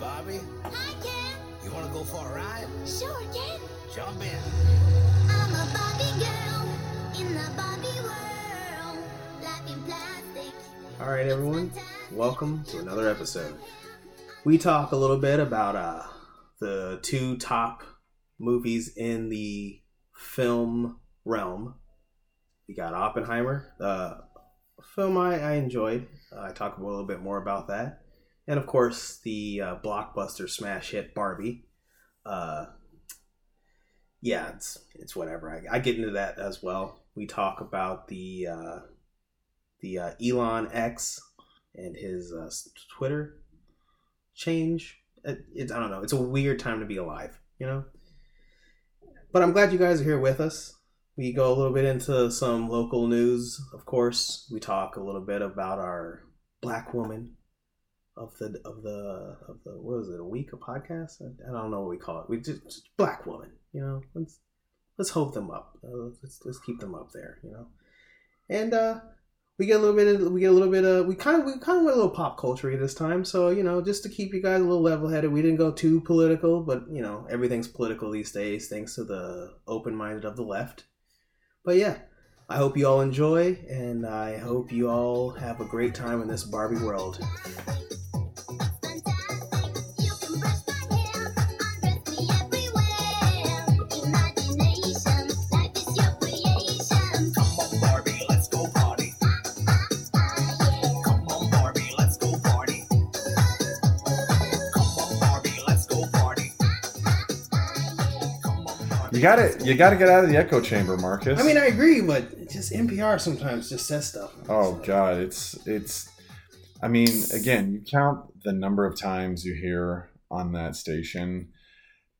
Barbie. Hi, Ken. You want to go for a ride? Sure, Ken. Jump in. I'm a Barbie girl in the Barbie world. Life in plastic. All right, everyone, welcome to another episode. We talk a little bit about uh, the two top movies in the film realm. We got Oppenheimer, uh, a film I, I enjoyed. Uh, I talk a little bit more about that, and of course the uh, blockbuster smash hit Barbie. Uh, yeah, it's it's whatever. I, I get into that as well. We talk about the uh, the uh, Elon X and his uh, Twitter change. It, it's I don't know. It's a weird time to be alive, you know. But I'm glad you guys are here with us. We go a little bit into some local news, of course. We talk a little bit about our black woman of the of the of the what is it a week a podcast? I, I don't know what we call it. We just, just black woman, you know. Let's let's hope them up. Uh, let's let's keep them up there, you know. And uh we get a little bit of we get a little bit of we kind of we kind of went a little pop culture this time so you know just to keep you guys a little level headed we didn't go too political but you know everything's political these days thanks to the open minded of the left but yeah i hope you all enjoy and i hope you all have a great time in this barbie world You got to You got to get out of the echo chamber, Marcus. i mean i agree but just npr sometimes just says stuff oh So- God, it's it's. I mean, again, you count the number of times you hear on that station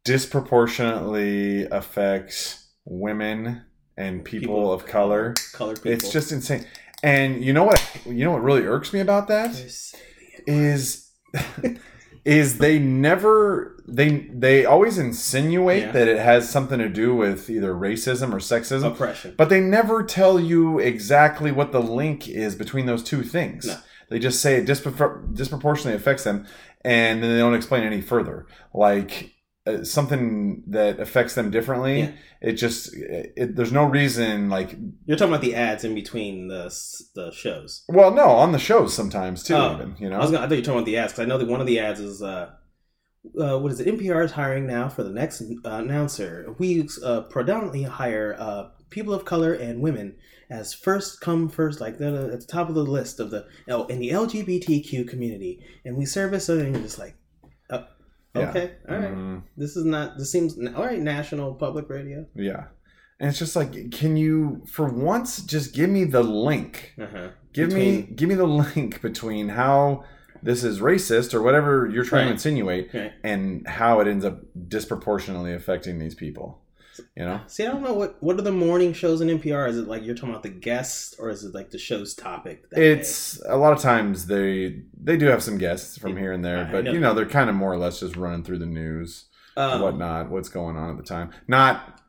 disproportionately affects women and people, People of color. colored people It's just insane. And you know what? You know what really irks me about that is is they never they they always insinuate Yeah. that it has something to do with either racism or sexism. oppression But they never tell you exactly what the link is between those two things. No. They just say it dispro- disproportionately affects them, and then they don't explain any further. Like uh, something that affects them differently. Yeah. It just it, it- there's no reason like you're talking about the ads in between the the shows well no on the shows sometimes too Oh. even you know I was gonna, I thought you were talking about the ads because I know that one of the ads is uh, uh, what is it? NPR is hiring now for the next uh, announcer. We uh, predominantly hire uh, people of color and women as first come first, like at the top of the list of the oh, in the LGBTQ community, and we service it. And you're just like, oh, Yeah. okay, all right. Mhm. This is not. This seems all right. National public radio. Yeah. And it's just like, can you, for once, just give me the link? Uh huh. Give me, give me the link between how this is racist or whatever you're trying to insinuate, Right. and how it ends up disproportionately affecting these people. You know? See, I don't know what what are the morning shows in NPR. Is it like you're talking about the guests, or is it like the show's topic? that day? It's a lot of times they they do have some guests from here and there, I but know. you know they're kind of more or less just running through the news, Um, whatnot, what's going on at the time. Not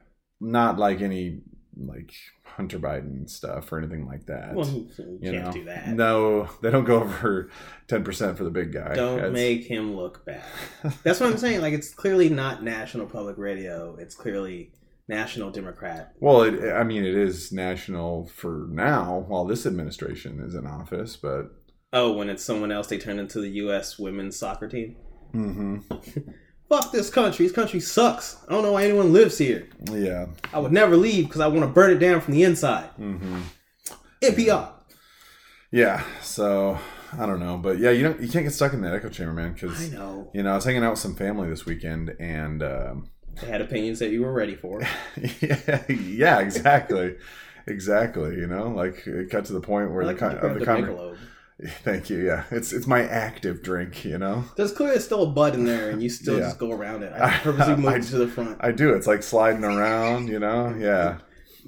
not like any like Hunter Biden stuff or anything like that. Well, you you can't know? do that. No, they don't go over ten percent for the big guy. Don't That's- make him look bad. That's what I'm saying. Like it's clearly not national public radio. It's clearly national Democrat. Well, it, I mean, it is national for now while this administration is in office, but Oh, when it's someone else, they turn into the U.S. women's soccer team. hmm Fuck this country. This country sucks. I don't know why anyone lives here. yeah, I would never leave because I want to burn it down from the inside. Mm-hmm. It'd NPR. yeah. So I don't know, but yeah, you don't you can't get stuck in that echo chamber, man. Because I know. you know I was hanging out with some family this weekend, and um, They had opinions that you were ready for. yeah, yeah, exactly, exactly. You know, like it got to the point where like the, that con- you of the grabbed the conver- Michelob. Thank you. Yeah, it's it's my active drink. You know. There's clearly still a bud in there, and you still Yeah. just go around it. I purposely moved I- to the front. I do. It's like sliding around. You know. Yeah.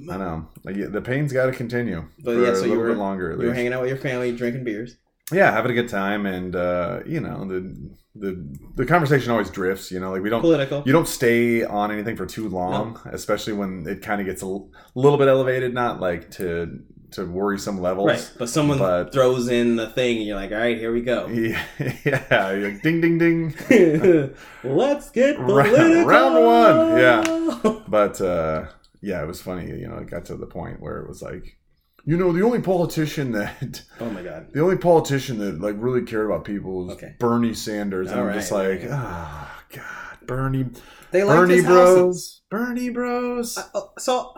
I know. Like, the pain's got to continue But for yeah, a so you were longer you were hanging out with your family, drinking beers. yeah, having a good time, and uh, you know the the the conversation always drifts. You know, like we don't Political. you don't stay on anything for too long, especially when it kind of gets a l- little bit elevated. Not like to to worrisome levels. Right, but someone but- throws in the thing, and you're like, all right, here we go. Yeah, yeah, you're like, ding, ding, ding. Let's get Round- political. round one, yeah. But uh, yeah, it was funny. You know, it got to the point where it was like, you know, the only politician that oh my god. the only politician that like really cared about people was Okay. Bernie Sanders, and All I'm just like, ah, God, Bernie, They like Bernie. Bros, Bernie Bros. Uh, uh, so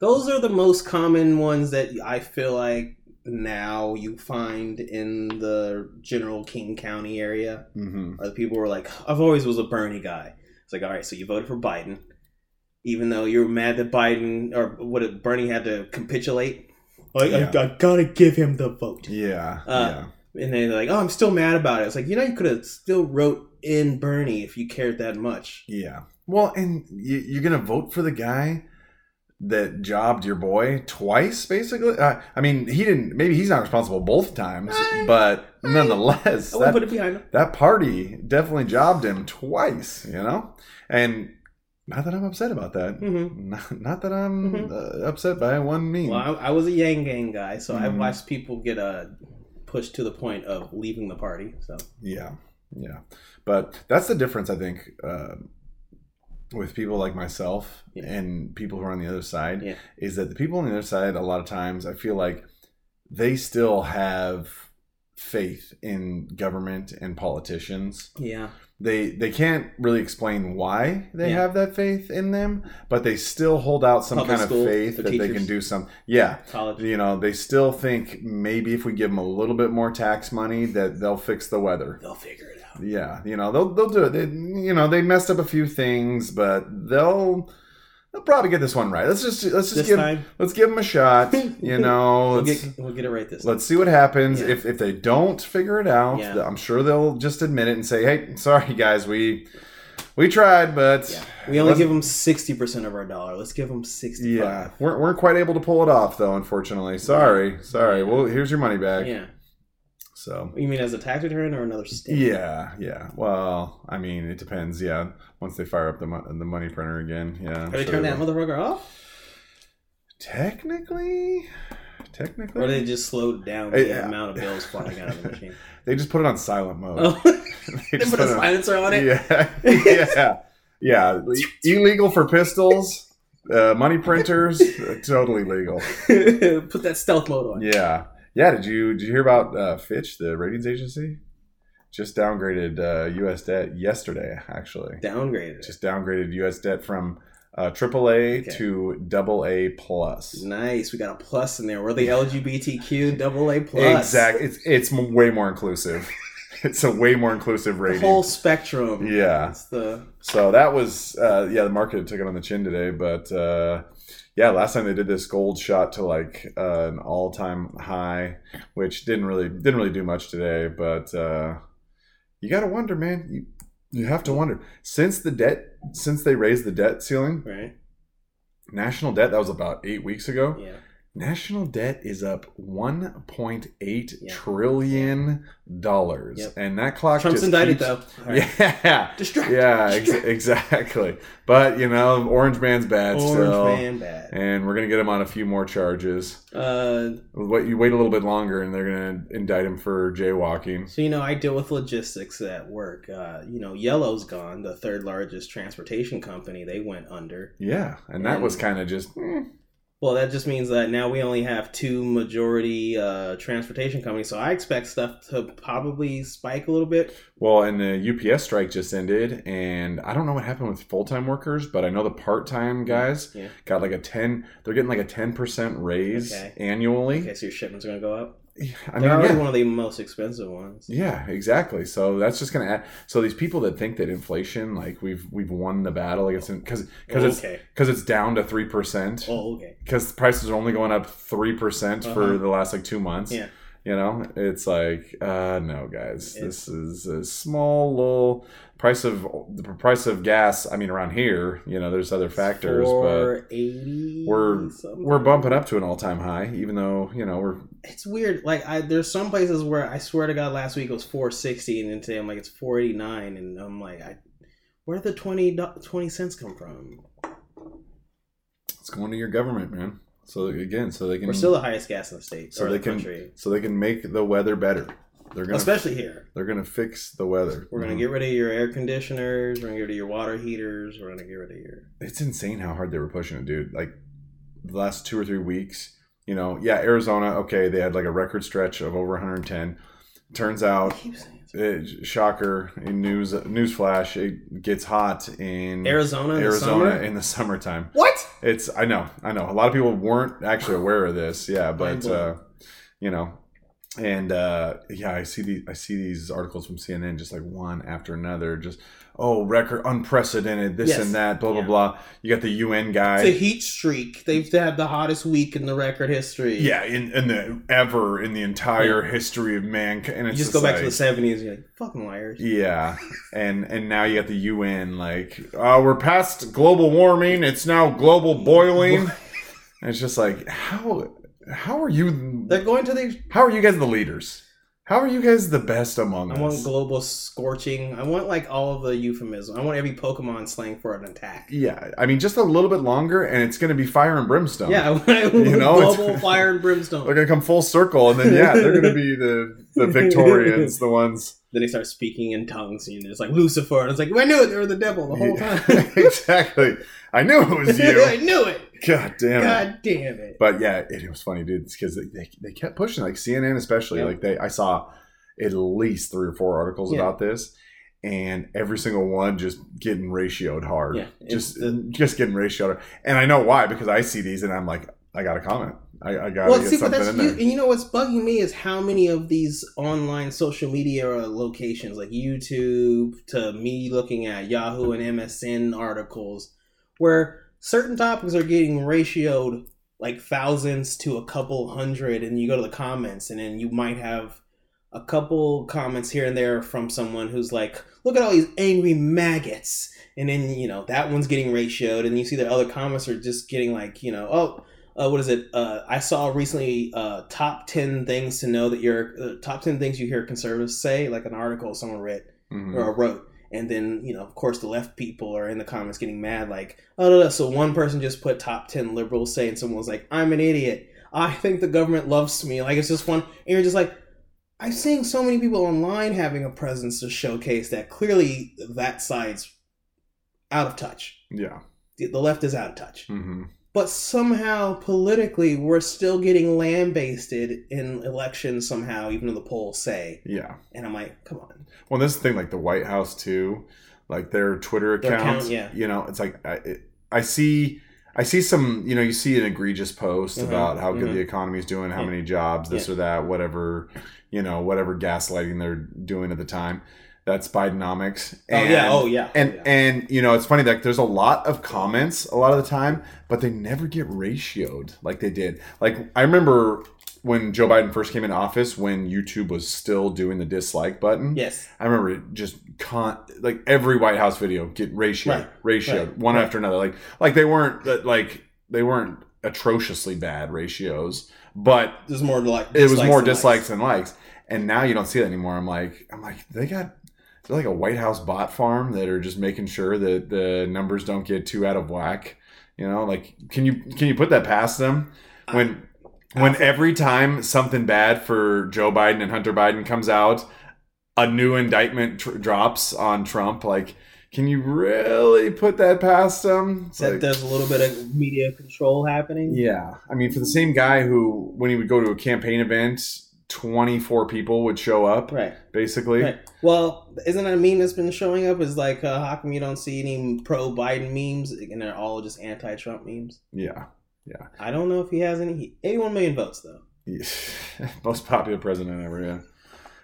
those are the most common ones that I feel like now you find in the general King County area. hmm Are the people who are like, I've always was a Bernie guy. It's like, all right, so you voted for Biden, even though you're mad that Biden or what if Bernie had to capitulate. Like, Yeah. I, I gotta give him the vote. Yeah, Uh, And then they're like, oh, I'm still mad about it. It's like, you know, you could have still wrote in Bernie if you cared that much. yeah, yeah. Well, and you, you're gonna vote for the guy that jobbed your boy twice, basically. Uh, I mean, he didn't. Maybe he's not responsible both times, I- but nonetheless, I that, put it behind him. that party definitely jobbed him twice. You know, and not that I'm upset about that. hmm Not, not that I'm Mhm. uh, upset by one mean. Well, I, I was a Yang Gang guy, so I Mhm. watched people get uh, pushed to the point of leaving the party. So Yeah, yeah. But that's the difference, I think, uh, with people like myself Yeah. and people who are on the other side, Yeah. is that the people on the other side, a lot of times, I feel like they still have faith in government and politicians. yeah, They they can't really explain why they Yeah. have that faith in them, but they still hold out some Public kind of faith that they can do some. Yeah, college. you know, they still think maybe if we give them a little bit more tax money that they'll fix the weather. They'll figure it out. Yeah, you know they'll they'll do it. They, you know they messed up a few things, but they'll they'll probably get this one right. Let's just let's just This give time, let's give them a shot. You know, we'll get we'll get it right this time. let's see what happens. Yeah. If if they don't figure it out, Yeah. I'm sure they'll just admit it and say, "Hey, sorry guys, we we tried, but Yeah, we only give them sixty percent of our dollar. Let's give them sixty-five. yeah, weren't weren't quite able to pull it off though. Unfortunately, sorry, sorry. Well, here's your money back. yeah. So You mean as a tax return or another state? Yeah, yeah. Well, I mean, it depends. Yeah, once they fire up the mo- the money printer again, yeah. Have they turned that motherfucker off, Technically, technically, or they just slowed down the Yeah. amount of bills flying out of the machine? they just put it on silent mode. Oh, they they just put a silencer on it. Yeah, yeah, yeah. Illegal for pistols, uh, money printers, uh, totally legal. put that stealth mode on. Yeah, yeah. Did you did you hear about uh, Fitch, the ratings agency? Just downgraded uh, U.S. debt yesterday. Actually, Downgraded. just downgraded U.S. debt from uh, AAA Okay. to double A plus. Nice. We got a plus in there. We're the LGBTQ double A plus. Exactly. It's it's way more inclusive. it's a way more inclusive The rating. whole spectrum. yeah. It's the So that was uh, yeah. The market took it on the chin today, but uh, yeah, last time they did this gold shot to like uh, an all time high, which didn't really didn't really do much today. But uh, you got to wonder, man. You you have to wonder since the debt since they raised the debt ceiling, right. national debt that was about eight weeks ago. Yeah. National debt is up 1.8 Yeah. trillion dollars, Yep. and that clock Trump's just indicted keeps- though. Right. Yeah, Distract. yeah, ex- exactly. But you know, Orange Man's bad Orange still, man bad. and we're gonna get him on a few more charges. Uh, Wait, you wait a little bit longer, and they're gonna indict him for jaywalking. so you know, I deal with logistics at work. Uh, you know, Yellow's gone, the third largest transportation company. They went under. Yeah, and that was kind of just eh, Well, that just means that now we only have two majority uh, transportation companies. So I expect stuff to probably spike a little bit. well. And the UPS strike just ended, and I don't know what happened with full time workers, but I know the part time guys Yeah. got like a ten. They're getting like a ten percent raise Okay. annually. Okay, so your shipments are going to go up. I mean, yeah. one of the most expensive ones. Yeah, exactly. So that's just going to add. So these people that think that inflation, like we've we've won the battle against, because because it's okay. because it's down to three percent. Oh, okay. Because prices are only going up three percent for Uh-huh. the last like two months. Yeah. You know, it's like, uh, no, guys, It's- this is a small little price of the price of gas. I mean, around here, you know, there's other factors, but we're we're bumping up to an all time high, even though you know we're It's weird. Like I, there's some places where I swear to God, last week it was four sixty, and then today I'm like it's four eighty nine, and I'm like, I, where did the 20, 20 cents come from? it's going to your government, man. So again, so they can We're still the highest gas in the state So or they the can- country, so they can make the weather better. They're gonna especially here. they're gonna fix the weather. We're gonna get rid of your air conditioners. We're gonna get rid of your water heaters. We're gonna get rid of your. It's insane how hard they were pushing it, dude. Like the last two or three weeks, you know, yeah, Arizona, okay, they had like a record stretch of over 110. Turns out, keep saying it, shocker in news news flash, it gets hot in Arizona, in the Arizona in the summertime. What? It's I know, I know. A lot of people weren't actually aware of this. Yeah, but uh, you know, and uh, yeah, I see these I see these articles from CNN just like one after another, just oh record unprecedented this Yes. and that, blah blah Yeah. blah. You got the UN guy, It's a heat streak. They've had the hottest week in the record history. Yeah, in, in the ever in the entire history of mankind, and You just go back to the seventies. You're like fucking liars. Yeah, and and now you got the UN like uh, we're past global warming. It's now global boiling. And it's just like how how are you They're going to the. how are you guys the leaders? How are you guys the best among us? I want global scorching. I want like all of the euphemism. I want every Pokemon slang for an attack. yeah, I mean just a little bit longer, and it's going to be fire and brimstone. Yeah, You know, global fire and brimstone. they're going to come full circle, and then yeah, they're going to be the the Victorians, the ones. Then they start speaking in tongues, and it's like Lucifer, and it's like I knew it. They were the devil the whole Yeah, time. exactly. I knew it was you. I knew it. God damn it. God damn it. But yeah, it, it was funny, dude, because they, they, they kept pushing, like CNN especially. Yeah. Like they, I saw at least three or four articles Yeah. about this, and every single one just getting ratioed hard. Yeah, just the- just getting ratioed. hard. And I know why because I see these and I'm like, I got to comment. I, I got Well, see, but that's you, and you know what's bugging me is how many of these online social media locations, like YouTube, to me looking at Yahoo and MSN articles, where certain topics are getting ratioed like thousands to a couple hundred, and you go to the comments, and then you might have a couple comments here and there from someone who's like, "Look at all these angry maggots," and then you know that one's getting ratioed, and you see that other comments are just getting like, you know, oh uh, what is it? Uh, I saw recently uh, top ten things to know that you're uh, top ten things you hear conservatives say, like an article someone read Mhm. or wrote, and then you know, of course, the left people are in the comments getting mad, like, oh no, no. So one person just put top ten liberals say, and someone was like, I'm an idiot. I think the government loves me. Like it's just one, and you're just like. I'm seeing so many people online having a presence to showcase that clearly that side's out of touch. Yeah. The the left is out of touch hmm but somehow politically we're still getting lambasted in elections somehow even though the polls say Yeah. and i'm like come on Well, this thing, like the White House too, like their Twitter Their account. yeah. You know, it's like I, it, I see, I see some. You know, you see an egregious post Mhm, about how good mhm. the economy is doing, how Yeah. many jobs, this Yeah. or that, whatever. You know, whatever gaslighting they're doing at the time. That's Bidenomics. oh yeah oh yeah And yeah. and you know it's funny that there's a lot of comments a lot of the time, but they never get ratioed like they did. Like I remember when Joe Biden first came in office, when YouTube was still doing the dislike button. yes I remember it just con like every White House video get ratioed, Right, ratioed right, one right. after another. Like like they weren't uh, like they weren't atrociously bad ratios, but there's more like it was more dislikes than likes. And now you don't see that anymore. I'm like I'm like they got they're like a White House bot farm that are just making sure that the numbers don't get too out of whack. You know, like can you can you put that past them when when every time something bad for Joe Biden and Hunter Biden comes out, a new indictment tr- drops on Trump. Like, can you really put that past them? It's that like- there's a little bit of media control happening yeah, I mean, for the same guy who, when he would go to a campaign event, twenty four people would show up, right basically. right well isn't that a meme that's been showing up is like uh, how come you don't see any pro biden memes and they're all just anti-trump memes Yeah, yeah i don't know if he has any he- 81 million votes though most popular president ever. Yeah.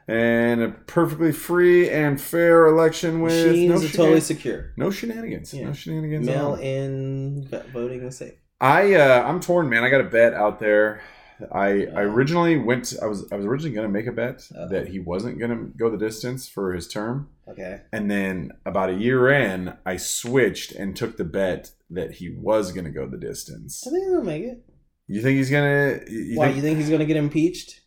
And a perfectly free and fair election with machines no, are totally secure no shenanigans. Yeah. No shenanigans. mail in voting is safe I uh, I'm torn, man. I got a bet out there. I I Uh. originally went. I was I was originally going to make a bet Uh-oh. that he wasn't going to go the distance for his term, okay and then about a year in, I switched and took the bet that he was going to go the distance. I think he'll make it. You think he's gonna? You Why? think- you think he's going to get impeached?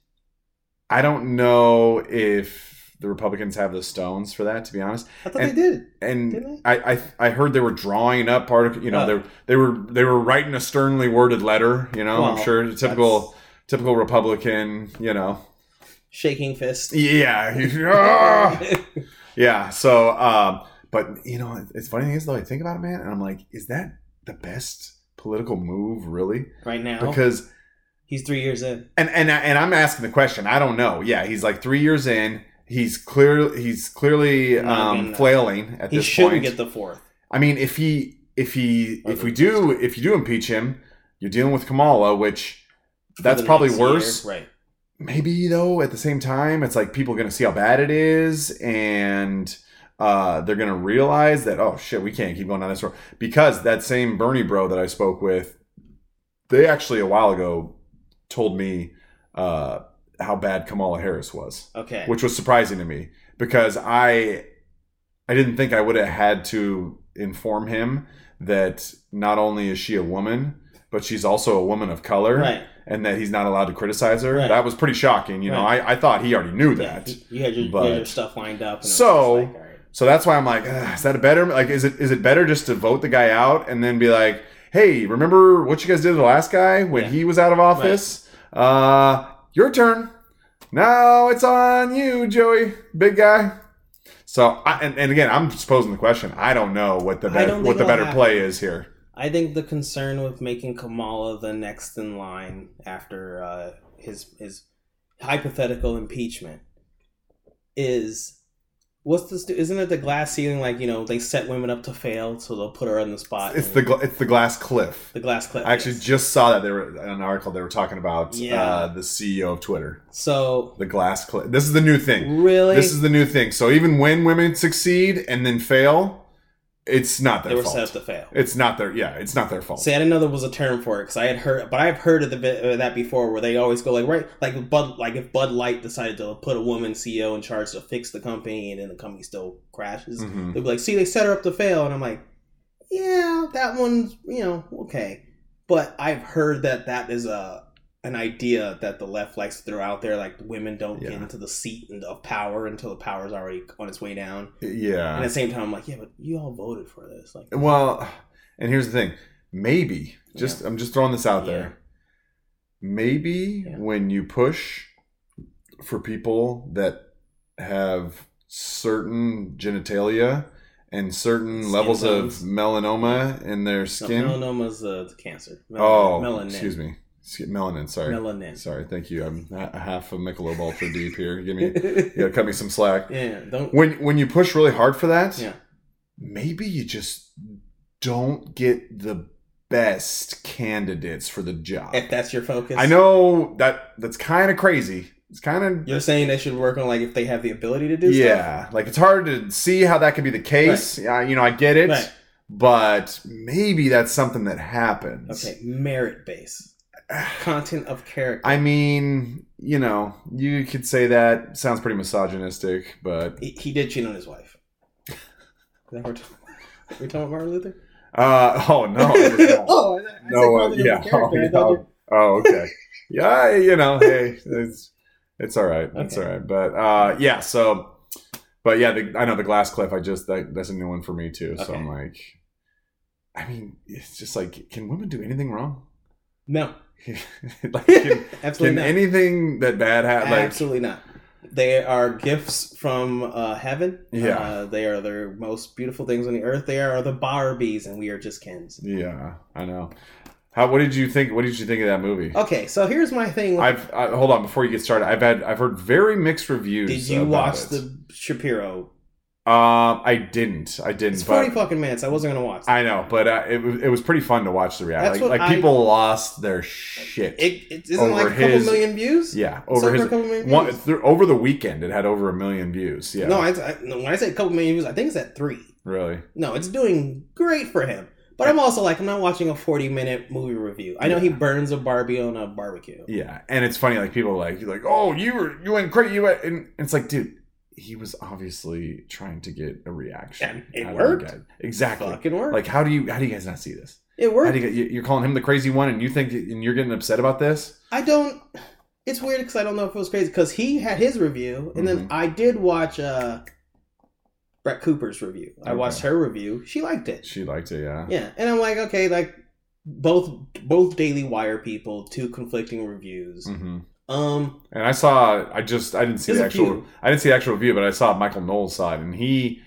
I don't know if the Republicans have the stones for that. To be honest, I thought And- they did. and Didn't I, I I heard they were drawing up part of You know, Oh. they they were they were writing a sternly worded letter. You know, I'm sure typical typical Republican. You know, Shaking fist. yeah, Ah! yeah. So, um, but you know, it's funny thing is though, I think about it, man, and I'm like, is that the best political move, really? right now. Because he's three years in. and and and I'm asking the question. I don't know. Yeah, he's like three years in. He's clear. He's clearly um, flailing at He this point. He shouldn't get the fourth. I mean, if he if he Or if we do if you do impeach him, you're dealing with Kamala, which that's probably worse. year. Right. Maybe though, at the same time, it's like people are gonna see how bad it is, and uh, they're gonna realize that oh shit, we can't keep going down this road because that same Bernie bro that I spoke with, they actually a while ago told me uh, how bad Kamala Harris was Okay. which was surprising to me because I I didn't think I would have had to inform him that not only is she a woman, but she's also a woman of color, right. and that he's not allowed to criticize her. Right. That was pretty shocking. You know, I, I thought he already knew that. you- you had your, you had your stuff lined up. And So- like, right. So that's why I'm like, is that a better like is it is it better just to vote the guy out and then be like, hey, remember what you guys did to the last guy when Yeah. he was out of office? Uh, your turn. Now it's on you, Joey, big guy. So, I, and, and again, I'm just posing the question. I don't know what the I what the better happen. play is here. I think the concern with making Kamala the next in line after uh, his his hypothetical impeachment is what's this? Isn't it the glass ceiling? Like you know, they set women up to fail, so they'll put her on the spot. It's the gla- it's the glass cliff. the glass cliff. I actually yes. just saw that they were in an article they were talking about Yeah. uh, the CEO of Twitter, so the glass cliff. This is the new thing. really This is the new thing. So even when women succeed and then fail, it's not their they were fault. set up to fail. It's not their yeah. It's not their fault. See, I didn't know there was a term for it because I had heard, but I've heard of the bit of that before, where they always go like, right, like Bud, like if Bud Light decided to put a woman CEO in charge to fix the company, and then the company still crashes, Mhm. they'd be like, see, they set her up to fail, and I'm like, yeah, that one's you know okay, but I've heard that that is a an idea that the left likes to throw out there, like women don't get into the seat of power until the power's already on its way down. Yeah. And at the same time, I'm like, yeah, but you all voted for this, like, Well, and here's the thing. Maybe just I'm just throwing this out Yeah. there. Maybe Yeah. when you push for people that have certain genitalia and certain Skin levels tones. of melanoma in their skin. No, is uh, cancer. Melanin, oh, melanin. excuse me. Melanin. Sorry. Melanin. Sorry. Thank you. I'm a half a Michelob Ultra deep here. Give me. You gotta cut me some slack. yeah, don't. When when you push really hard for that, Yeah. maybe you just don't get the best candidates for the job. If that's your focus, I know that that's kind of crazy. It's kind of you're saying they should work on like if they have the ability to do yeah, like it's hard to see how that could be the case. Yeah, you know, I get it. Right. but maybe that's something that happens. Okay. Merit base. Content of character. I mean, you know, you could say that sounds pretty misogynistic, but he, he did cheat on his wife. Is that we're talking, we talking about Martin Luther? uh, oh no, was not. oh, I, no, uh, yeah, oh, yeah. Oh, okay. yeah, you know, hey, it's it's all right. It's Okay. all right. But uh, yeah, so, but yeah, the, I know the glass cliff. I just that, that's a new one for me too. So I'm like, I mean, it's just like, can women do anything wrong? No, like, can, absolutely can not. anything that bad happen? Like, Absolutely not. They are gifts from uh, heaven. Yeah. Uh, they are the most beautiful things on the earth. They are the Barbies, and we are just Kens. yeah, I know. How? What did you think? What did you think of that movie? Okay, so here's my thing. With, I've uh, hold on before you get started. I've had I've heard very mixed reviews. did you watch it. the Shapiro? Um, I didn't. I didn't. It's 40 fucking minutes. I wasn't to watch it. I know, but uh, it was it was pretty fun to watch the reaction. Like, like I- people lost their shit. It, it isn't like a couple his- million views? yeah, over his a couple million one, views. through, over the weekend, it had over a million views. Yeah, No, I, I, when I say a couple million views, I think it's at three. really. No, it's doing great for him. But I'm also like, I'm not watching a 40 minute movie review. I know he burns a Barbie on a barbecue. Yeah, and it's funny. Like people are like you're like, oh, you were you went crazy. You went, and it's like, dude, he was obviously trying to get a reaction. And it out of the worked. exactly. Fucking work. Like, how do you how do you guys not see this? it How worked. do you, you're calling him the crazy one, and you think and you're getting upset about this? I don't. it's weird because I don't know if it was crazy because he had his review, and then Mhm. I did watch uh Brett Cooper's review. I Okay. watched her review. She liked it. She liked it, yeah. Yeah, and I'm like, okay, like both both Daily Wire people, two conflicting reviews. hmm Um, And I saw, I just, I didn't see the actual, few. I didn't see the actual review, but I saw Michael Knowles' side, and he,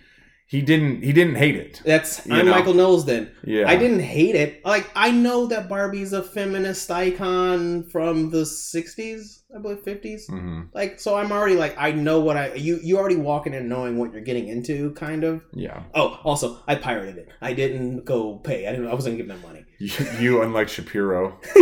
he didn't, he didn't hate it. that's I'm know. Michael Knowles. Then Yeah, I didn't hate it. Like I know that Barbie's a feminist icon from the '60s, I believe '50s. hmm Like so, I'm already like I know what I you you already walking in knowing what you're getting into, kind of. Yeah, Oh, also, I pirated it. I didn't go pay. I didn't. I wasn't giving them money. you, you unlike Shapiro,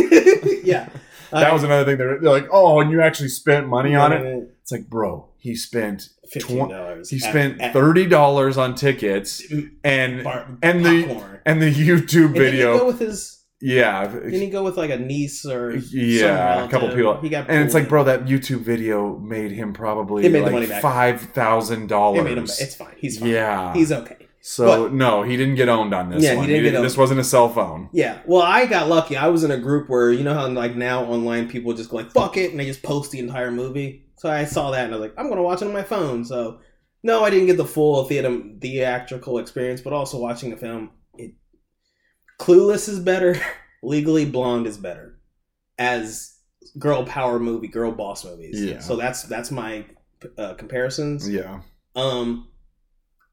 yeah, that was another thing. They're, they're like, oh, and you actually spent money on it. It's like, bro, he spent, Fifteen dollars. he spent thirty dollars on tickets, and bar- and the popcorn. and the YouTube he go video, with his? yeah, Didn't he go with like a niece or Yeah, a couple people. He got and it's like, bro, that YouTube video made him probably It made the money back. five thousand in. It made him. dollars. It's fine. He's fine. Yeah, he's okay. So no, he didn't get owned on this Yeah, he didn't get owned. This wasn't a cell phone. Yeah. Well, I got lucky. I was in a group where you know how like now online people just go like fuck it and they just post the entire movie. So I saw that and I was like, I'm gonna watch it on my phone. So no, I didn't get the full theater theatrical experience, but also watching the film, it Clueless is better. Legally Blonde is better as girl power movie, girl boss movies. Yeah. So that's that's my uh, comparisons. Yeah. Um,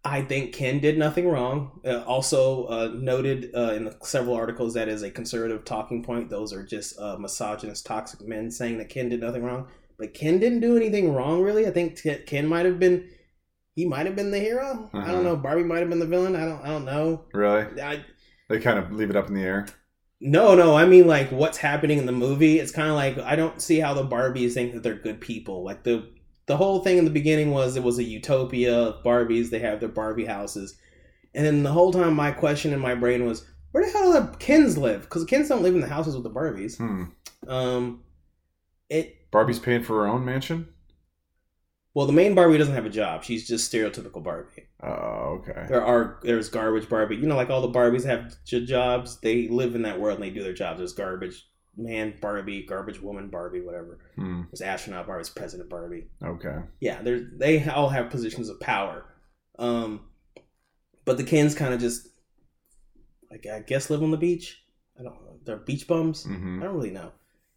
I think Ken did nothing wrong. Uh, also uh, noted uh, in several articles that is a conservative talking point. Those are just uh, misogynist, toxic men saying that Ken did nothing wrong. But Ken didn't do anything wrong, really. I think Ken- Ken might have been, he might have been the hero. I Uh-huh. don't know. Barbie might have been the villain. I don't. I don't know. Really? I, They kind of leave it up in the air. no, no. I mean, like what's happening in the movie. It's kind of like I don't see how the Barbies think that they're good people. Like the the whole thing in the beginning was it was a utopia Barbies. They have their Barbie houses, and then the whole time my question in my brain was, where the hell do the Kens live? Because the Kens don't live in the houses with the Barbies. Hmm. Um, it Barbie's paying for her own mansion. well, the main Barbie doesn't have a job. She's just stereotypical Barbie. Oh, okay. There are there's garbage Barbie. You know, like all the Barbies have j- jobs. They live in that world and they do their jobs. There's garbage man Barbie, garbage woman Barbie, whatever. Hmm. There's astronaut Barbie, there's president Barbie. Okay. Yeah, there's they all have positions of power. Um, but the Kens kind of just, like I guess, live on the beach. I don't know. They're beach bums. hmm I don't really know.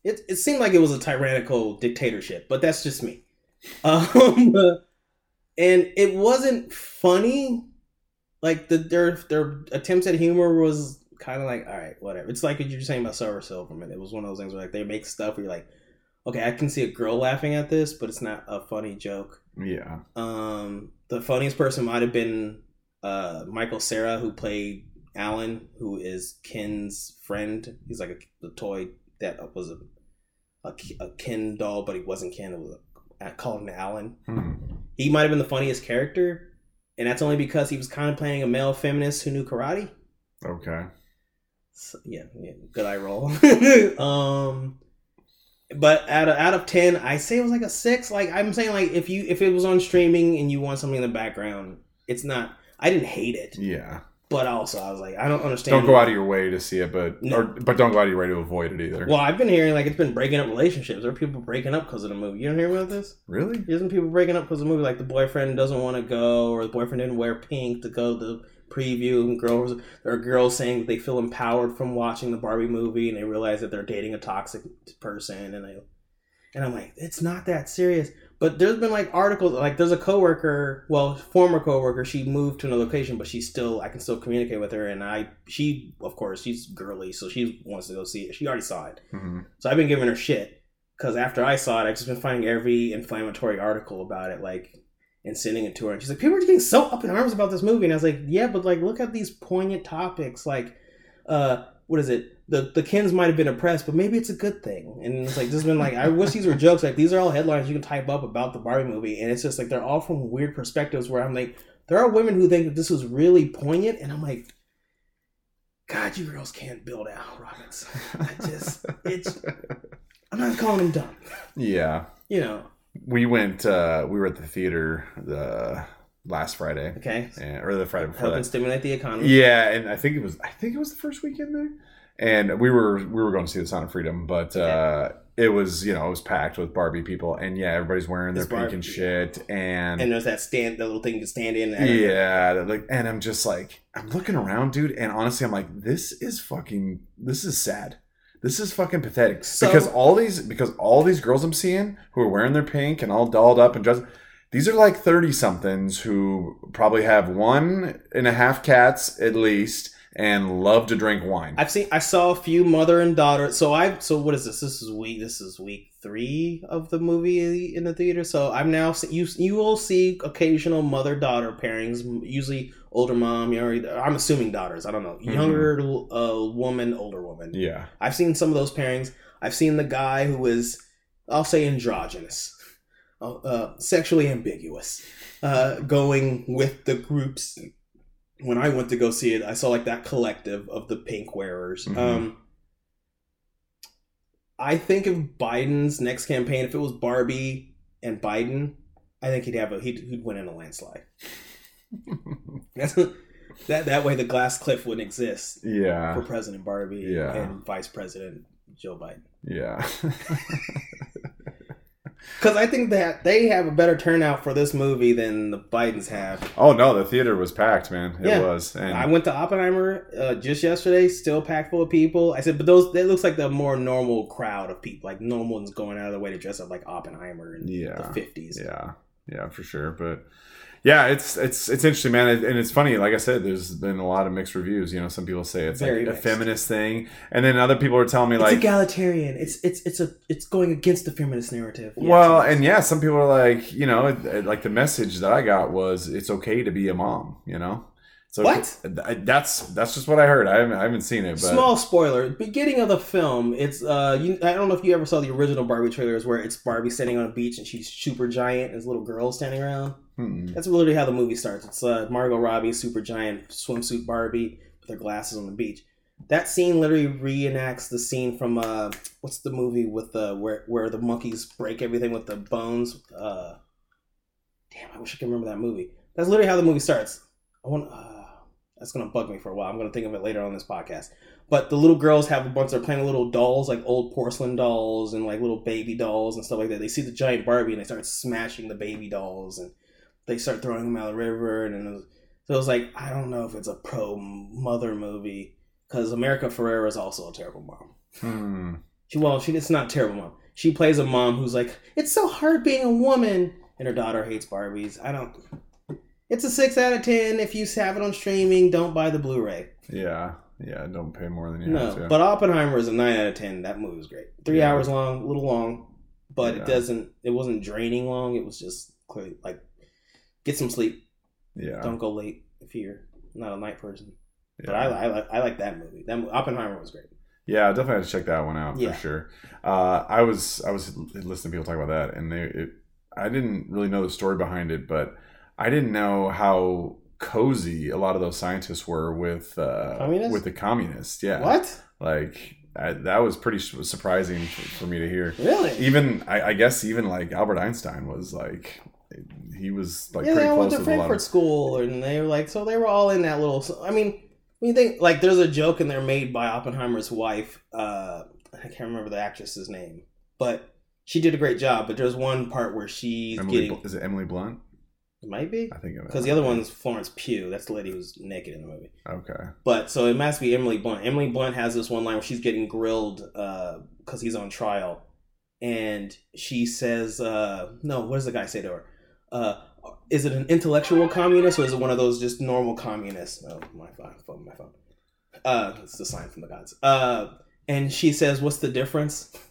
It it seemed like it was a tyrannical dictatorship, but that's just me. Um, and it wasn't funny. Like the their their attempts at humor was kind of like, all right, whatever. It's like what you were saying about Sarah Silverman. It was one of those things where like they make stuff where you're like, okay, I can see a girl laughing at this, but it's not a funny joke. Yeah. Um, the funniest person might have been uh, Michael Cera, who played Alan, who is Ken's friend. He's like a, a toy that was a, a a Ken doll, but he wasn't Ken. It was a, called him Alan. Hmm. He might have been the funniest character, and that's only because he was kind of playing a male feminist who knew karate. Okay. So, yeah, yeah, good eye roll. um, but out of out of ten, I say it was like a six. Like I'm saying, like if you if it was on streaming and you want something in the background, it's not. I didn't hate it, Yeah. but also I was like, I don't understand. Don't go out of your way to see it, but No. or but don't go out of your way to avoid it either. Well, I've been hearing like it's been breaking up relationships. There are people breaking up because of the movie. You don't hear about this? Really? Isn't people breaking up because of the movie? Like the boyfriend doesn't want to go, or the boyfriend didn't wear pink to go to the preview. And girls, there are girls saying that they feel empowered from watching the Barbie movie, and they realize that they're dating a toxic person, and I and I'm like, it's not that serious. But there's been like articles, like there's a coworker, well, former coworker. She moved to another location, but she's still, I can still communicate with her, and I, she, of course, she's girly, so she wants to go see it. She already saw it. hmm So I've been giving her shit because after I saw it, I've just been finding every inflammatory article about it, like, and sending it to her. And she's like, people are getting so up in arms about this movie. And I was like, yeah, but like, look at these poignant topics. Like, uh, what is it? The the Kens might have been oppressed, but maybe it's a good thing. And it's like, this has been like, I wish these were jokes. Like, these are all headlines you can type up about the Barbie movie. And it's just like, they're all from weird perspectives where I'm like, there are women who think that this was really poignant. And I'm like, God, you girls can't build out rockets. I just, it's, I'm not calling them dumb. Yeah. You know, We went. uh We were at the theater the last Friday, okay? and, or the Friday before Helping that. stimulate the economy. Yeah, and I think it was. I think it was the first weekend there, and we were we were going to see the Sound of Freedom, but uh it was you know it was packed with Barbie people, and yeah, everybody's wearing their It's pink Barbie, and shit, and, And there's that stand, the little thing can stand in. yeah, like, and I'm just like, I'm looking around, dude, and honestly, I'm like, this is fucking, this is sad. This is fucking pathetic So- because all these because all these girls I'm seeing who are wearing their pink and all dolled up and dressed, these are like thirty somethings who probably have one and a half cats at least and love to drink wine. I've seen. I saw a few mother and daughter. So I. So what is this? This is week. This is week three of the movie in the theater. So I'm now. You you will see occasional mother daughter pairings. Usually older mom. You know, I'm assuming daughters. I don't know. Mhm. Younger uh, woman, older woman. yeah, I've seen some of those pairings. I've seen the guy who is, I'll say, androgynous, uh, uh, sexually ambiguous, uh, going with the groups. When I went to go see it, I saw like that collective of the pink wearers. Mhm. Um, I think if Biden's next campaign, if it was Barbie and Biden, I think he'd have a he'd, he'd win in a landslide. That's that that way the glass cliff wouldn't exist Yeah. for President Barbie Yeah. and Vice President Joe Biden. yeah. Because I think that they have a better turnout for this movie than the Bidens have. oh no, the theater was packed, man. It Yeah. was, and I went to Oppenheimer uh, just yesterday, still packed full of people. I said, but those that looks like the more normal crowd of people, like no one's going out of their way to dress up like Oppenheimer in yeah, the fifties. Yeah, yeah, for sure. But yeah, it's it's it's interesting, man, and it's funny. Like I said, there's been a lot of mixed reviews. You know, some people say it's Very like a feminist thing, and then other people are telling me It's like, egalitarian. It's it's it's a it's going against the feminist narrative. Yeah, well, and yeah, some people are like, you know, like the message that I got was it's okay to be a mom. You know, so What? That's that's just what I heard. I haven't, I haven't seen it, but Small spoiler: beginning of the film, it's uh, you, I don't know if you ever saw the original Barbie trailers where it's Barbie standing on a beach and she's super giant and there's little girls standing around. Hmm. That's literally how the movie starts. It's uh, Margot Robbie, super giant swimsuit Barbie with her glasses on the beach. That scene literally reenacts the scene from uh, what's the movie with the where where the monkeys break everything with the bones. Uh, damn, I wish I could remember that movie. That's literally how the movie starts. I want. Uh, that's gonna bug me for a while. I'm gonna think of it later on this podcast. But the little girls have a bunch. They're playing little dolls, like old porcelain dolls and like little baby dolls and stuff like that. They see the giant Barbie and they start smashing the baby dolls and they start throwing them out of the river. And it was, so it was like I don't know if it's a pro mother movie because America Ferrera is also a terrible mom. Hmm. She well, she it's not a terrible mom. She plays a mom who's like, it's so hard being a woman, and her daughter hates Barbies. I don't. It's a six out of ten. If you have it on streaming, don't buy the Blu-ray. Yeah, yeah. Don't pay more than you No, have to. but Oppenheimer is a nine out of ten. That movie was great. Three Yeah. hours long, a little long, but Yeah. it doesn't. It wasn't draining long. It was just clearly like, get some sleep. yeah, Don't go late if you're not a night person. yeah. But I, I like I like that movie. That Oppenheimer was great. Yeah, definitely had to check that one out Yeah. for sure. Uh, I was I was listening to people talk about that, and they it, I didn't really know the story behind it, but I didn't know how cozy a lot of those scientists were with uh, with the communists. Yeah, What? Like I, that was pretty surprising for, for me to hear. Really? Even I, I guess even like Albert Einstein was like he was like yeah, they pretty all went close to Frankfurt of School, and they were like, so they were all in that little. I mean, when you think like, there's a joke in there made by Oppenheimer's wife. Uh, I can't remember the actress's name, but she did a great job. But there's one part where she's Emily. getting. Is it Emily Blunt? It might be I think it because the other one's Florence Pugh. That's the lady who's naked in the movie. Okay. But so it must be Emily Blunt. Emily Blunt has this one line where she's getting grilled because he's on trial, and she says, uh, "No, what does the guy say to her? Uh, is it an intellectual communist or is it one of those just normal communists?" Oh, my phone, phone my phone. Uh, it's the sign from the gods. Uh, and she says, "What's the difference?"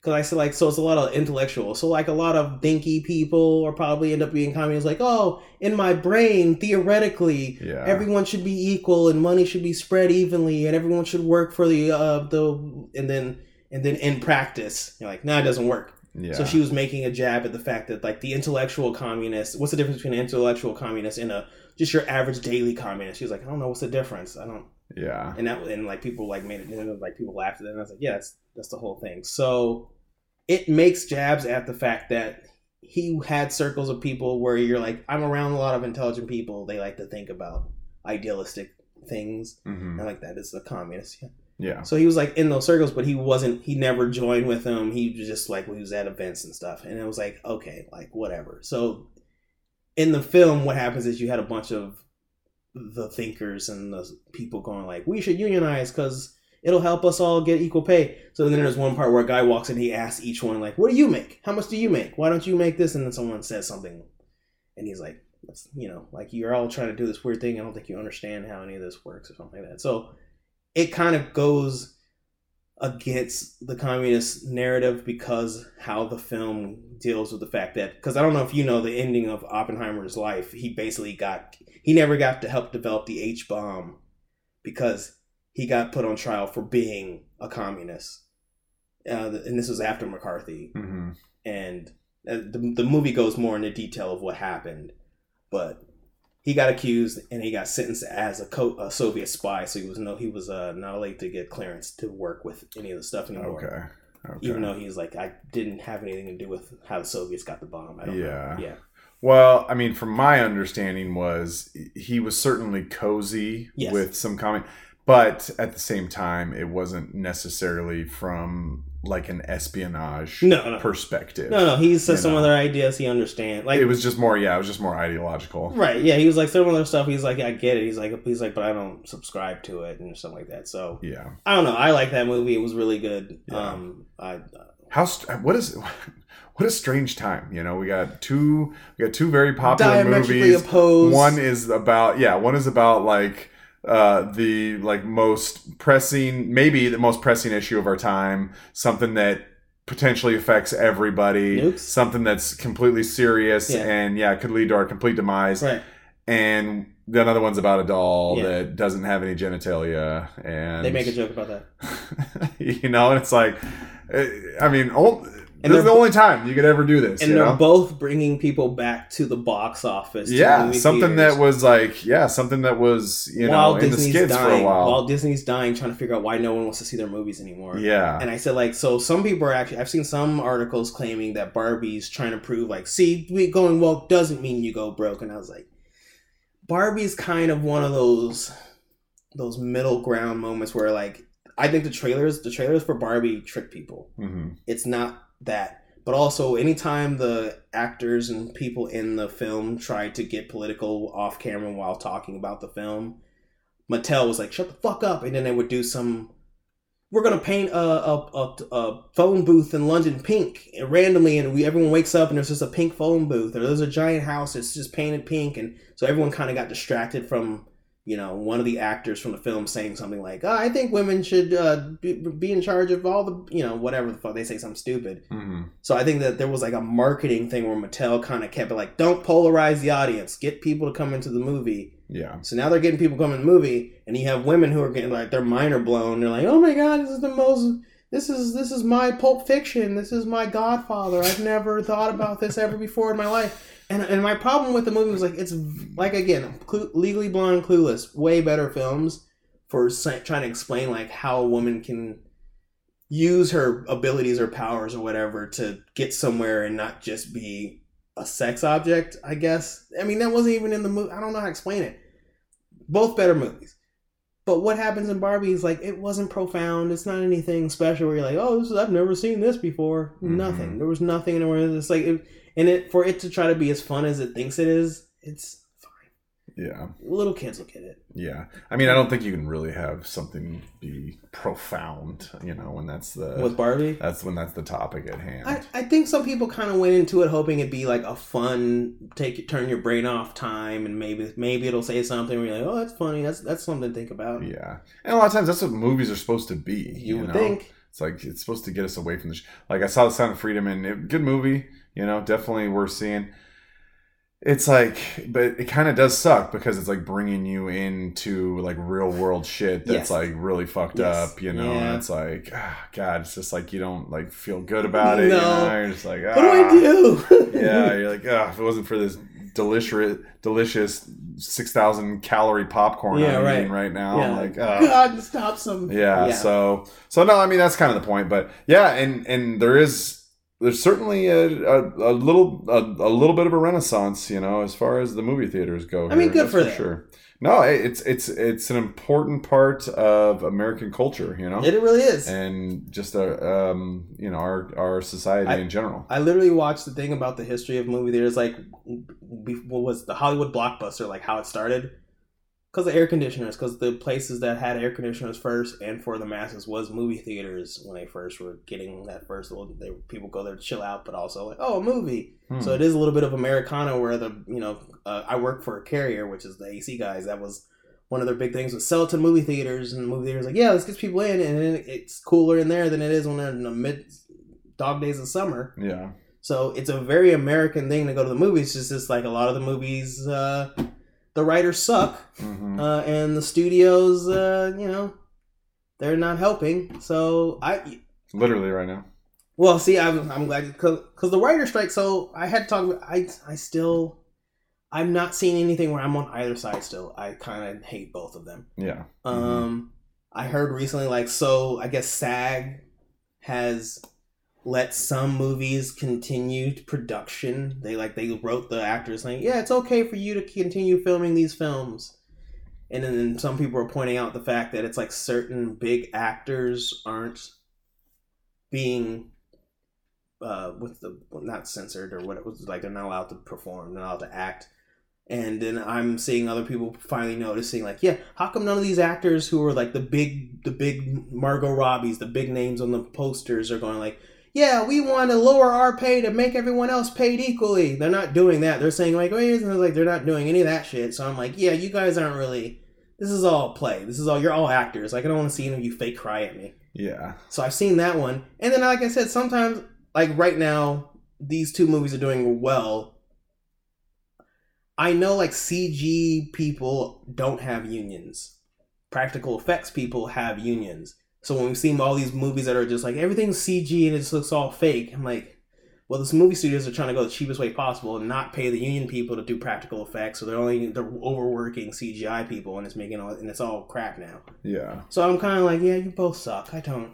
Because I said, like, so it's a lot of intellectual. So, like, a lot of dinky people are probably end up being communists. Like, oh, in my brain, theoretically, Yeah. everyone should be equal and money should be spread evenly and everyone should work for the uh the and then and then in practice you're like no it doesn't work yeah. so she was making a jab at the fact that like the intellectual communist what's the difference between an intellectual communist and a just your average daily communist she was like i don't know what's the difference i don't yeah. and that and like people like made it and like people laughed at it and i was like yeah that's that's the whole thing so it makes jabs at the fact that he had circles of people where you're like i'm around a lot of intelligent people they like to think about idealistic things hmm I like that as a communist. Yeah. Yeah. So he was like in those circles, but he wasn't. He never joined with them. He was just like he was at events and stuff, and it was like okay, like whatever. So in the film, what happens is you had a bunch of the thinkers and the people going like, we should unionize because it'll help us all get equal pay. So then there's one part where a guy walks in, he asks each one like, what do you make? How much do you make? Why don't you make this? And then someone says something, and he's like, you know, like you're all trying to do this weird thing. I don't think you understand how any of this works or something like that. So it kind of goes against the communist narrative because how the film deals with the fact that because I don't know if you know the ending of Oppenheimer's life, he basically got he never got to help develop the H bomb because he got put on trial for being a communist, uh, and this was after McCarthy. Hmm and uh, the, the movie goes more into detail of what happened but he got accused and he got sentenced as a, co- a soviet spy so he was no he was uh, not allowed to get clearance to work with any of the stuff anymore Okay. Okay. even though he's like i didn't have anything to do with how the soviets got the bomb I don't Yeah. know. yeah Well, I mean, from my understanding was he was certainly cozy Yes. with some comment, but at the same time, it wasn't necessarily from like an espionage No, no. perspective. no no he said some know. other ideas he understands. like it was just more, yeah, it was just more ideological. right yeah he was like some other stuff he's like i get it he's like he's like but i don't subscribe to it and stuff like that so Yeah. i don't know i like that movie it was really good Yeah. um i How st- what is what a strange time, you know? We got two we got two very popular movies. opposed One is about yeah, one is about like uh the like most pressing maybe the most pressing issue of our time, something that potentially affects everybody, Nukes? something that's completely serious Yeah. and yeah, could lead to our complete demise. right And the other one's about a doll Yeah. that doesn't have any genitalia and They make a joke about that. you know, and it's like, uh, I mean, ol- And this is the only time you could ever do this. And you they're know? both bringing people back to the box office. yeah, something theaters. that was like, yeah, something that was you while know in the Disney's skids dying, for a while. while Disney's dying, trying to figure out why no one wants to see their movies anymore. yeah, And I said like, so some people are actually. I've seen some articles claiming that Barbie's trying to prove like, see, we going woke doesn't mean you go broke. And I was like, Barbie's kind of one of those those middle ground moments where like I think the trailers the trailers for Barbie trick people. hmm it's not that. But also, anytime the actors and people in the film tried to get political off camera while talking about the film, Mattel was like, "Shut the fuck up!" And then they would do some. We're gonna paint a a, a, a phone booth in London pink and randomly, and we everyone wakes up and there's just a pink phone booth, or there's a giant house that's just painted pink, and so everyone kind of got distracted from you know one of the actors from the film saying something like, oh, "I think women should uh, be, be in charge of all the you know whatever the fuck they say something stupid." hmm So I think that there was like a marketing thing where Mattel kind of kept it like, "Don't polarize the audience, get people to come into the movie." yeah, So now they're getting people coming to the movie, and you have women who are getting like their mind are blown. They're like, "Oh my god, this is the most." This is this is my Pulp Fiction. This is my Godfather. I've never thought about this ever before in my life. And and my problem with the movie was like it's like again, Clu- Legally Blonde, and Clueless, way better films for trying to explain like how a woman can use her abilities or powers or whatever to get somewhere and not just be a sex object. I guess. I mean, that wasn't even in the movie. I don't know how to explain it. Both better movies. But what happens in Barbie is like it wasn't profound. It's not anything special where you're like, oh, this is, I've never seen this before. Mhm. Nothing. There was nothing in it it's like, it, and it for it to try to be as fun as it thinks it is, it's fine. yeah, Little kids will get it. yeah. I mean, I don't think you can really have something be profound, you know, when that's the With Barbie, that's when that's the topic at hand. I, I think some people kind of went into it hoping it'd be like a fun take turn your brain off time and maybe maybe it'll say something where you're like oh that's funny that's that's something to think about yeah, and a lot of times that's what movies are supposed to be. you, would know? think It's like it's supposed to get us away from the. Sh- like I saw the Sound of Freedom and it, good movie, you know, definitely worth seeing. It's like, but it kind of does suck because it's like bringing you into like real world shit that's Yes. like really fucked Yes. up, you know. Yeah. And it's like, ah, God, it's just like you don't like feel good about it. No. You know? You're just like, ah. what do I do yeah, you're like, ah, if it wasn't for this delicious, delicious six thousand calorie popcorn Yeah, I'm right. eating right now, Yeah. Like, ah. God stop some Yeah, so so no, I mean that's kind of the point, but yeah, and and there is there's certainly a, a, a little a, a little bit of a renaissance, you know, as far as the movie theaters go. I mean, here, good for them. sure. No, it's it's it's an important part of American culture, you know, It really is. and just a um, you know our our society I- in general. I literally watched the thing about the history of movie theaters, like what was the Hollywood blockbuster, like how it started, because of air conditioners, because the places that had air conditioners first and for the masses was movie theaters when they first were getting that first little. They people go there to chill out, but also like oh a movie. Hmm. So it is a little bit of Americana, where the you know uh, I work for a carrier, which is the AC guys. That was one of their big things was sell it to movie theaters, and the movie theaters like yeah, let's get people in, and then it's cooler in there than it is when they're in the mid dog days of summer. yeah, So it's a very American thing to go to the movies. It's just like a lot of the movies, uh, the writers suck, hmm uh, and the studios, uh, you know, they're not helping. So I, literally right now. well, see, I'm, I'm glad because the writer strike. So I had to talk. About, I I still, I'm not seeing anything where I'm on either side. Still, I kind of hate both of them. Yeah, Um, I heard recently, like, so I guess SAG has let some movies continue production. They like they wrote the actors saying, "Yeah, it's okay for you to continue filming these films." And then some people are pointing out the fact that it's like certain big actors aren't being uh with the not censored or what it was like they're not allowed to perform, they're not allowed to act. And then I'm seeing other people finally noticing, like, yeah, how come none of these actors who are like the big, the big Margot Robbies, the big names on the posters, are going like, yeah, we want to lower our pay to make everyone else paid equally. They're not doing that. They're saying like, wait, and like they're not doing any of that shit. So I'm like, yeah, you guys aren't really. This is all play. This is all you're all actors. Like I don't want to see any of you fake cry at me. yeah, So I've seen that one. And then, like I said, sometimes, like right now, these two movies are doing well. I know, like, CG people don't have unions. Practical effects people have unions. So when we see all these movies that are just like everything's CG and it just looks all fake, I'm like, well, this movie studios are trying to go the cheapest way possible and not pay the union people to do practical effects. So they're only they're overworking CGI people and it's making all and it's all crap now. yeah. So I'm kind of like, yeah, you both suck. I don't.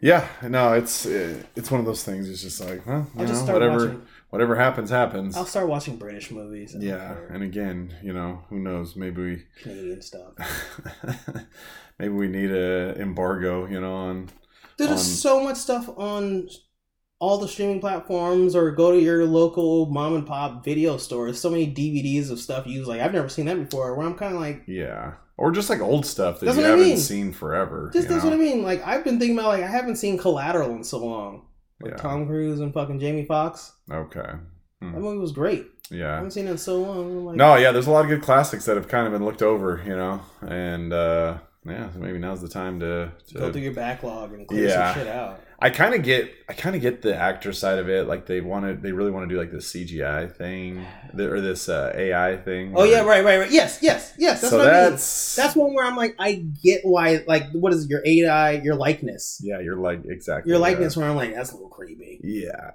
Yeah, no, it's it's one of those things. It's just like, huh, you know, whatever watching. Whatever happens, happens. I'll start watching British movies. and Yeah, and again, you know, who knows? Maybe we Canadian stuff. maybe we need a embargo, you know, on there's on- so much stuff on all the streaming platforms, or go to your local mom and pop video store. There's so many DVDs of stuff you. Like I've never seen that before. Where I'm kind of like, yeah, or just like old stuff that That's you haven't mean. seen forever. just that's know? what I mean. Like I've been thinking about like I haven't seen Collateral in so long. With Yeah. Tom Cruise and fucking Jamie Foxx. Okay. That movie was great. Yeah. I haven't seen it in so long. Like, No, yeah, there's a lot of good classics that have kind of been looked over, you know, and uh yeah, so maybe now's the time to, go through your backlog and clear Yeah. some shit out. I kind of get, I kind of get the actor side of it. Like they want to, they really want to do like this CGI thing or this uh, AI thing. Oh yeah, right, right, right. Yes, yes, yes. That's so what I mean. that's That's one where I'm like, I get why. Like, what is it, your AI, your likeness, yeah, you're like exactly your yeah. likeness? Where I'm like, that's a little creepy. Yeah,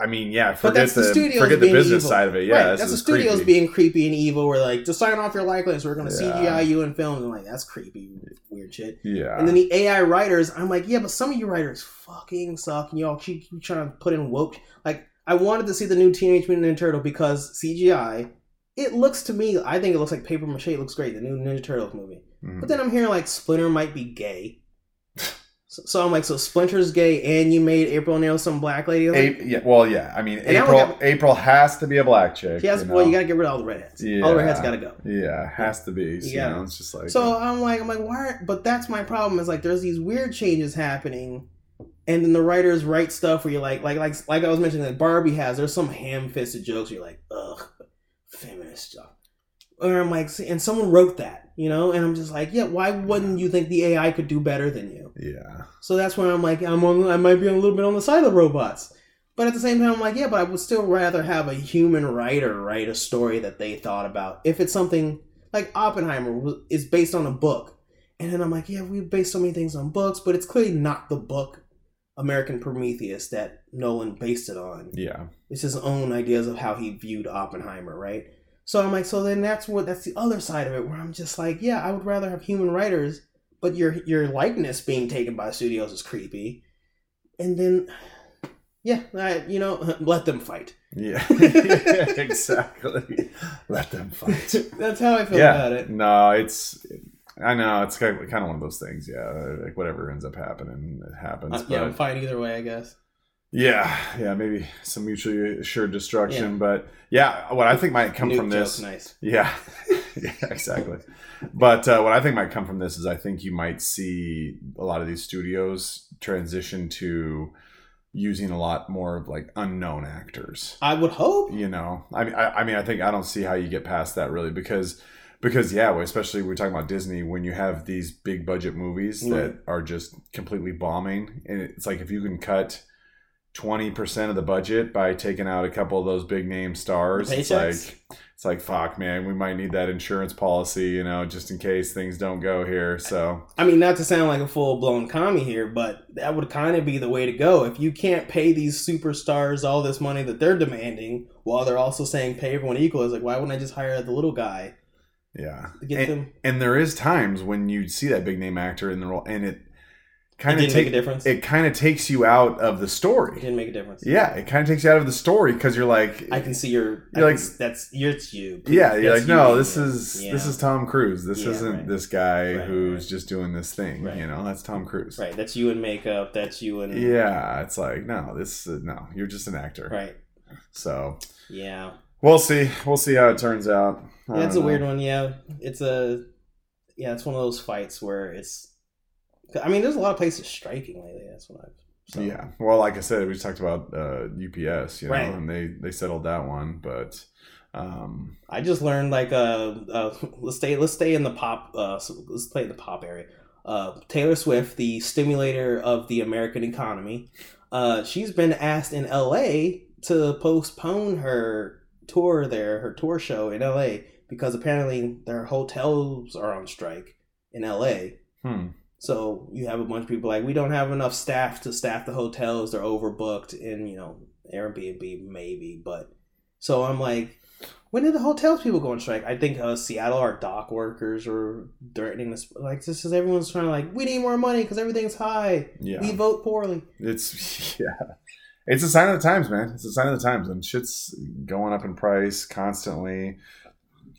I mean, yeah. But Forget that's the, the, studios forget the business evil. side of it. Yeah, right. that's the studios creepy. being creepy and evil. We're like, just sign off your likeness. We're going to Yeah. CGI you in films. I'm like, that's creepy, weird shit. Yeah, And then the AI writers, I'm like, yeah, but some of you writers fucking suck, and y'all keep, keep trying to put in woke. Like, I wanted to see the new Teenage Mutant Ninja Turtle because CGI. It looks to me, I think it looks like paper mache. It looks great, the new Ninja Turtles movie. Mhm. But then I'm hearing like Splinter might be gay. So, so I'm like, so Splinter's gay, and you made April O'Neil some black lady. Like, A- yeah, well, yeah. I mean, And April. got- April has to be a black chick. She has, you know? well, you gotta get rid of all the redheads. All the redheads Yeah. gotta go. Yeah, has to be. So, Yeah. You know, it's just like So I'm like, I'm like, why? aren't- But that's my problem. Is like, there's these weird changes happening, and then the writers write stuff where you're like, like, like, like I was mentioning, that Barbie has. There's some ham-fisted jokes. Where you're like, ugh, feminist stuff. Or I'm like, and someone wrote that, you know, and I'm just like, yeah, why wouldn't you think the AI could do better than you? yeah, So that's when I'm like, I'm on, I might be a little bit on the side of the robots. But at the same time, I'm like, yeah, but I would still rather have a human writer write a story that they thought about. If it's something like Oppenheimer is based on a book. And then I'm like, yeah, we based so many things on books, but it's clearly not the book American Prometheus that Nolan based it on. yeah, It's his own ideas of how he viewed Oppenheimer, right? So I'm like, so then that's what that's the other side of it where I'm just like, yeah, I would rather have human writers, but your your likeness being taken by studios is creepy. And then Yeah, I, you know, let them fight. Yeah, exactly. Let them fight. That's how I feel yeah, about it. no, it's. I know it's kind of, kind of one of those things. Yeah, like whatever ends up happening, it happens. Uh, yeah, I'm but fine either way, I guess. yeah, yeah, maybe some mutually assured destruction. But yeah, what I think might come Nuke from this. nice. Yeah, yeah, exactly. But uh, what I think might come from this is I think you might see a lot of these studios transition to using a lot more of like unknown actors. I would hope. You know, I mean, I, I mean, I think I don't see how you get past that really because because yeah, especially we're talking about Disney when you have these big budget movies that are just completely bombing, and it's like if you can cut. 20% of the budget by taking out a couple of those big name stars. It's like it's like fuck man we might need that insurance policy you know just in case things don't go here so I mean, not to sound like a full blown commie here, but that would kind of be the way to go. If you can't pay these superstars all this money that they're demanding, while they're also saying pay everyone equal, it's like, why wouldn't I just hire the little guy yeah get and, them? and there is times when you see that big name actor in the role and it kind of didn't a difference. it kind of takes you out of the story. It didn't make a difference. yeah it kind of takes you out of the story because you're like I can see your. You're like- that's you're, it's you. yeah you're That's like no you, this yeah. is this is tom cruise this Yeah, isn't right. this guy Right, who's right. just doing this thing you know that's tom cruise right. That's you in makeup. That's you in yeah it's like no this uh, no you're just an actor right. so Yeah, We'll see. We'll see how it turns out. Yeah. It's a know. weird one. Yeah, it's a yeah. It's one of those fights where it's. I mean, there's a lot of places striking lately. That's what I've. So. Yeah. Well, like I said, we talked about uh, UPS, you know, Right. and they they settled that one, but um, I just learned like uh, uh let's stay let's stay in the pop uh so let's play the pop area. Uh Taylor Swift, the stimulator of the American economy, uh she's been asked in LA to postpone her tour there, her tour show in LA because apparently their hotels are on strike in LA. hmm. So you have a bunch of people like we don't have enough staff to staff the hotels. They're overbooked in you know Airbnb maybe, but so I'm like, when did the hotels people go on strike? I think uh, Seattle, our dock workers are threatening this. Like this is everyone's trying to like we need more money because everything's high. Yeah. We vote poorly. It's yeah. It's a sign of the times, man. It's a sign of the times, and shit's going up in price constantly.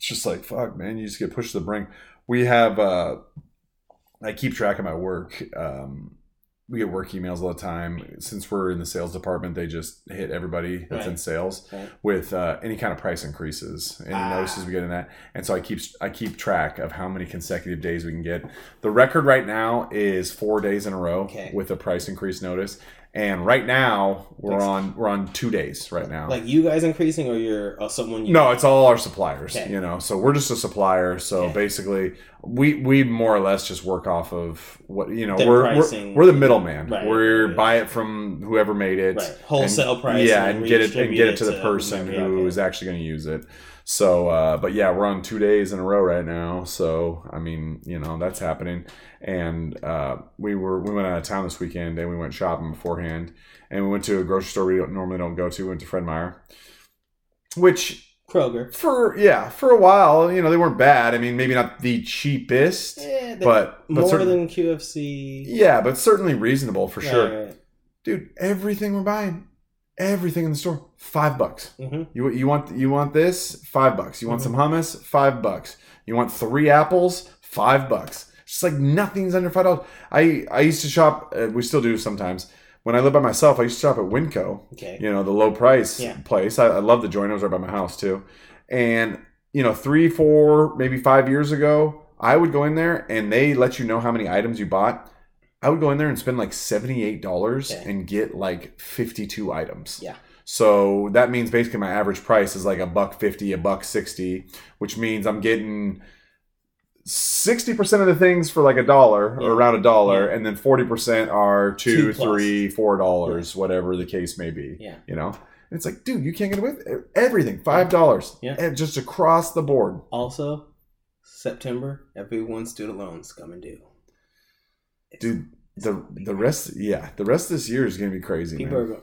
It's just like fuck, man. You just get pushed to the brink. We have. uh I keep track of my work. Um, we get work emails all the time. Since we're in the sales department, they just hit everybody that's in sales Right. with uh, any kind of price increases. Any Ah. notices we get in that, and so I keep I keep track of how many consecutive days we can get. The record right now is four days in a row Okay. with a price increase notice, and right now we're Thanks. on we're on two days right now. Like you guys increasing or you're uh, someone you No, it's all our suppliers. Okay. You know, so we're just a supplier. So Okay. basically, we we more or less just work off of what you know. We're, pricing. we're we're the middleman. Right, we're right, buy it from whoever made it, right wholesale and- price. yeah, and and get it and get it to the to person whomever- who is actually going to use it. So, uh, but yeah, we're on two days in a row right now. So, I mean, you know, that's happening. And uh, we were we went out of town this weekend and we went shopping beforehand, and we went to a grocery store we don't, normally don't go to. We Went to Fred Meyer, which Kroger. for yeah for a while you know they weren't bad. I mean, maybe not the cheapest, Yeah, but but more certain- than QFC. yeah, but certainly reasonable for Right, sure, right. dude. Everything we're buying, everything in the store, five bucks. Mhm. You you want you want this five bucks. You want Mhm. some hummus, five bucks. You want three apples, five bucks. It's just like nothing's under five dollars. I I used to shop. Uh, we still do sometimes. When I lived by myself, I used to shop at Winco. Okay. You know the low price Yeah. place. I, I love the joint. It was right by my house too. And you know three, four, maybe five years ago, I would go in there and they let you know how many items you bought. I would go in there and spend like seventy eight dollars Okay. and get like fifty two items. Yeah. So that means basically my average price is like a buck fifty, a buck sixty, which means I'm getting sixty percent of the things for like a dollar Yeah. or around a dollar, and then forty percent are Two two, three, four dollars, whatever the case may be. Yeah. You know? And it's like, dude, you can't get away with everything. Five dollars. Yeah. And just across the board. Also, September, everyone's student loans coming due. Dude, the the rest yeah, the rest of this year is gonna be crazy. people man. are going.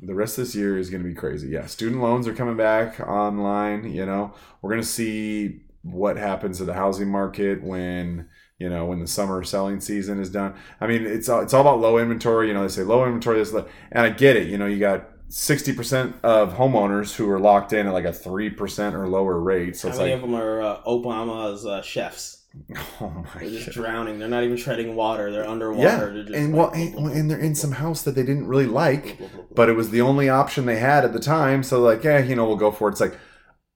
the rest of this year is going to be crazy. Yeah, student loans are coming back online. You know, we're going to see what happens to the housing market when You know, when the summer selling season is done. I mean, it's all, it's all about low inventory. You know, they say low inventory. This, low, and I get it. You know, you got sixty percent of homeowners who are locked in at like a three percent or lower rate. So How it's many like, of them are uh, Obama's uh, chefs? oh my They're just god. drowning. They're not even treading water. They're underwater. Yeah, They're just and well, and, and they're in some house that they didn't really like, but it was the only option they had at the time. So like, yeah, you know, we'll go for it. It's like,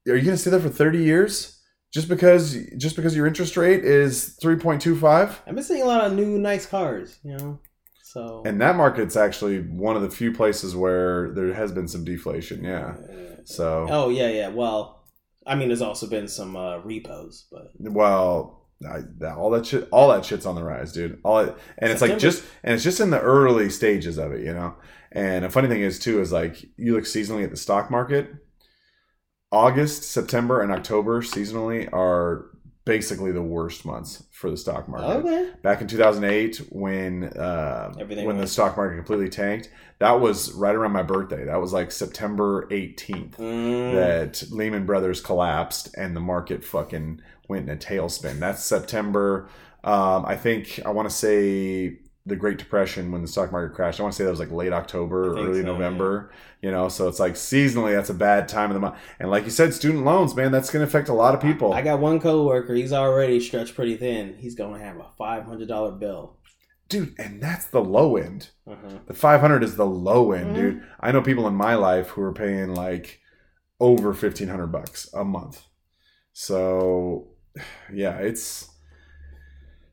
are you going to stay there for thirty years just because just because your interest rate is three point two five? I've been seeing a lot of new nice cars. You know, so And that market's actually one of the few places where there has been some deflation. Yeah. Uh, So, oh yeah, yeah. Well, I mean, there's also been some uh, repos, but well, I, that, all that shit, all that shit's on the rise, dude. All it, and it's like just, and it's just in the early stages of it, you know. And a funny thing is too is like you look seasonally at the stock market. August, September, and October seasonally are basically the worst months for the stock market. okay. Back in 2008, when uh, Everything when the stock market completely tanked, that was right around my birthday. That was like September 18th Mm, that Lehman Brothers collapsed and the market fucking went in a tailspin. That's September. Um, I think I want to say the Great Depression when the stock market crashed. I want to say that was like late October or early so, November. You know, so it's like seasonally that's a bad time of the month. And like you said, student loans, man, that's going to affect a lot of people. I got one coworker. He's already stretched pretty thin. He's going to have a five hundred dollar bill. Dude, and that's the low end. Uh-huh. The 500 is the low end, Mhm. dude. I know people in my life who are paying like over 1500 bucks a month. So, yeah, it's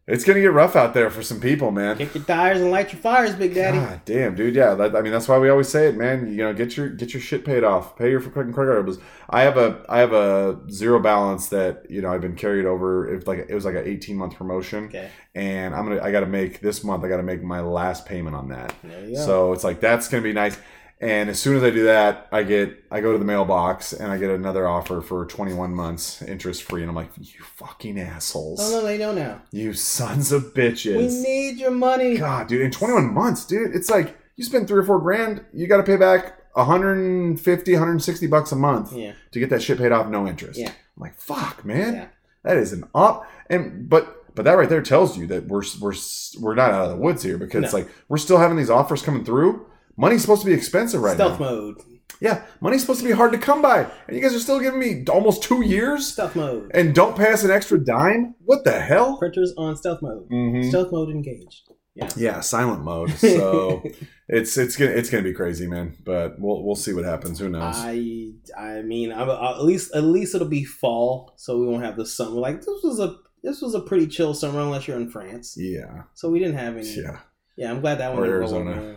it's going to get rough out there for some people, man. Kick your tires and light your fires, Big Daddy. God damn, dude. Yeah, that, I mean that's why we always say it, man. You know, get your get your shit paid off. Pay your fucking credit card bills. I have a I have a zero balance that you know I've been carried over. If like it was like an eighteen month promotion, Okay, and I'm gonna I got to make this month. I got to make my last payment on that. you go. So it's like that's gonna be nice. And as soon as I do that, I get I go to the mailbox and I get another offer for 21 months interest free, and I'm like, you fucking assholes, oh no, they don't now. you sons of bitches. We need your money. God, dude, in 21 months, dude, it's like you spend three or four grand, you got to pay back 150, 160 bucks a month Yeah, to get that shit paid off, no interest. Yeah. I'm like, fuck, man, Yeah. that is an up. And but but that right there tells you that we're we're we're not out of the woods here because it's No. like we're still having these offers coming through. Money's supposed to be expensive right now. stealth now. mode. Yeah, money's supposed to be hard to come by, and you guys are still giving me almost two years Stealth mode. and don't pass an extra dime. What the hell? Printers on stealth mode. Mhm. Stealth mode engaged. Yeah. Yeah, silent mode. So it's it's gonna it's gonna be crazy, man. But we'll we'll see what happens. Who knows? I I mean, I, I, at least at least it'll be fall, so we won't have the summer. Like this was a this was a pretty chill summer, unless you're in France. yeah, So we didn't have any. yeah. Yeah, I'm glad that one. Or didn't Arizona. over.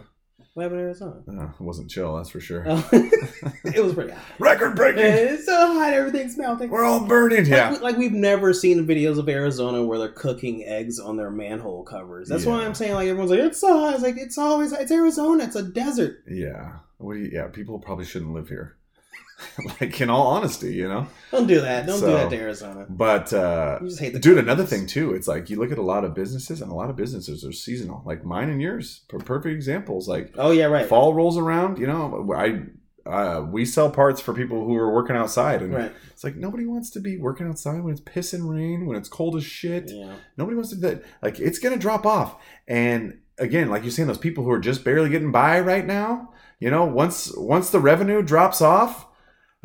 What happened in Arizona? Uh, it wasn't chill, that's for sure. Oh, it was pretty hot. Record breaking. It's so hot, everything's melting. We're all burning. Yeah. Like, like we've never seen videos of Arizona where they're cooking eggs on their manhole covers. That's why I'm saying like everyone's like it's so hot. It's like it's always it's Arizona. It's a desert. Yeah. What do you, yeah, people probably shouldn't live here. like in all honesty, you know. Don't do that. Don't do that to Arizona. But uh You just hate the dude, another thing too, it's like you look at a lot of businesses and a lot of businesses are seasonal. Like mine and yours. Perfect examples. Like Oh yeah, right. fall rolls around, you know, I uh, we sell parts for people who are working outside and Right. it's like nobody wants to be working outside when it's pissing rain, when it's cold as shit. Yeah. Nobody wants to do that. Like it's gonna drop off. And again, like you're saying, those people who are just barely getting by right now, you know, once once the revenue drops off,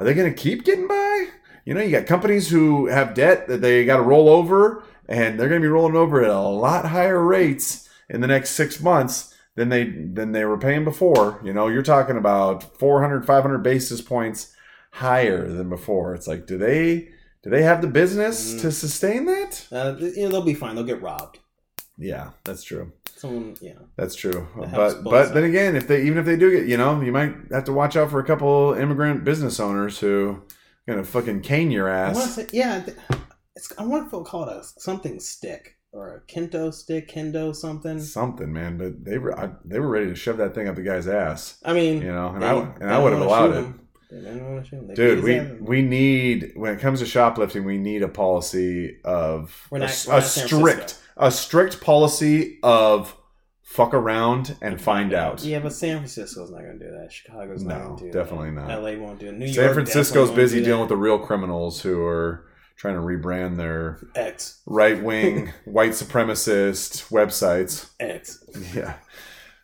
are they gonna keep getting by? You know, you got companies who have debt that they got to roll over, and they're gonna be rolling over at a lot higher rates in the next six months than they than they were paying before. You know, you're talking about 400, 500 basis points higher than before. It's like, do they do they have the business Mm. to sustain that? Uh, you know, they'll be fine. They'll get robbed. Yeah, that's true. Someone, yeah. That's true. But but then again, if they even if they do get, you know, you might have to watch out for a couple immigrant business owners who gonna fucking cane your I ass. say, yeah. It's, I want to call it a something stick or a kendo stick, kendo something. Something, man. But they were I, they were ready to shove that thing up the guy's ass, I mean, you know, and they- I and I would have allowed it. him. They didn't want to shoot him. They Dude, we we need when it comes to shoplifting, we need a policy of a, not- a San strict. A strict policy of fuck around and find out. Yeah, but San Francisco's not going to do that. Chicago's not No, going to do definitely that. not. LA won't do it. New York San Francisco's definitely busy dealing with the real criminals who are trying to rebrand their X right wing white supremacist websites. X. Yeah.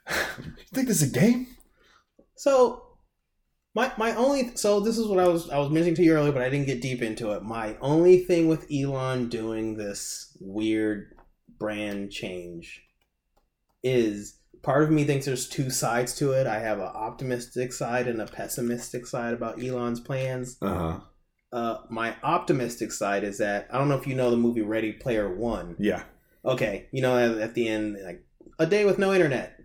you think this is a game? So my my only so this is what I was I was mentioning to you earlier, but I didn't get deep into it. My only thing with Elon doing this weird brand change is part of me thinks there's two sides to it. I have an optimistic side and a pessimistic side about Elon's plans. Uh huh. Uh, my optimistic side is that I don't know if you know the movie Ready Player One. Yeah. Okay, you know at, at the end like a day with no internet.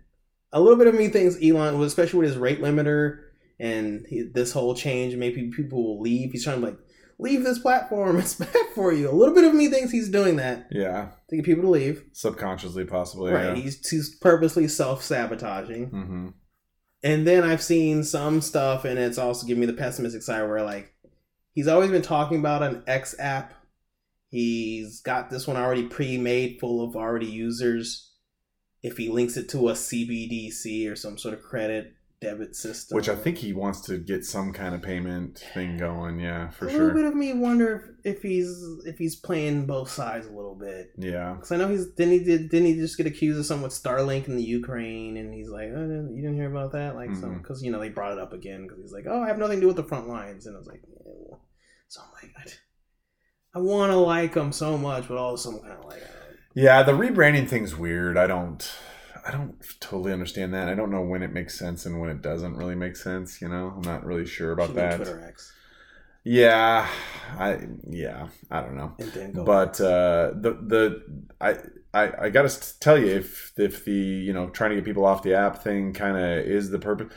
A little bit of me thinks Elon, especially with his rate limiter and he, this whole change, maybe people will leave. He's trying to like leave this platform. It's bad for you. A little bit of me thinks he's doing that Yeah. to get people to leave. Subconsciously, possibly. right. Yeah. He's he's purposely self sabotaging. hmm And then I've seen some stuff, and it's also giving me the pessimistic side where like he's always been talking about an X app. He's got this one already pre-made, full of already users. If he links it to a CBDC or some sort of credit debit system, Which I think he wants to get some kind of payment thing going. Yeah, for sure. a little bit of me wonder if, if he's if he's playing both sides a little bit. Yeah. Because I know he's didn't he did didn't he just get accused of something with Starlink in the Ukraine, and he's like, oh, you didn't hear about that, like, because mm-hmm. you know they brought it up again because he's like, oh, I have nothing to do with the front lines, and I was like, well. so I'm like, I, I want to like him so much, but also I'm kind of like, Yeah, the rebranding thing's weird. I don't I don't totally understand that. I don't know when it makes sense and when it doesn't really make sense, you know? I'm not really sure about should that. Twitter X, Yeah. I yeah, I don't know. and then go. But uh the the I I, I gotta tell you if if the you know trying to get people off the app thing kind of is the purpose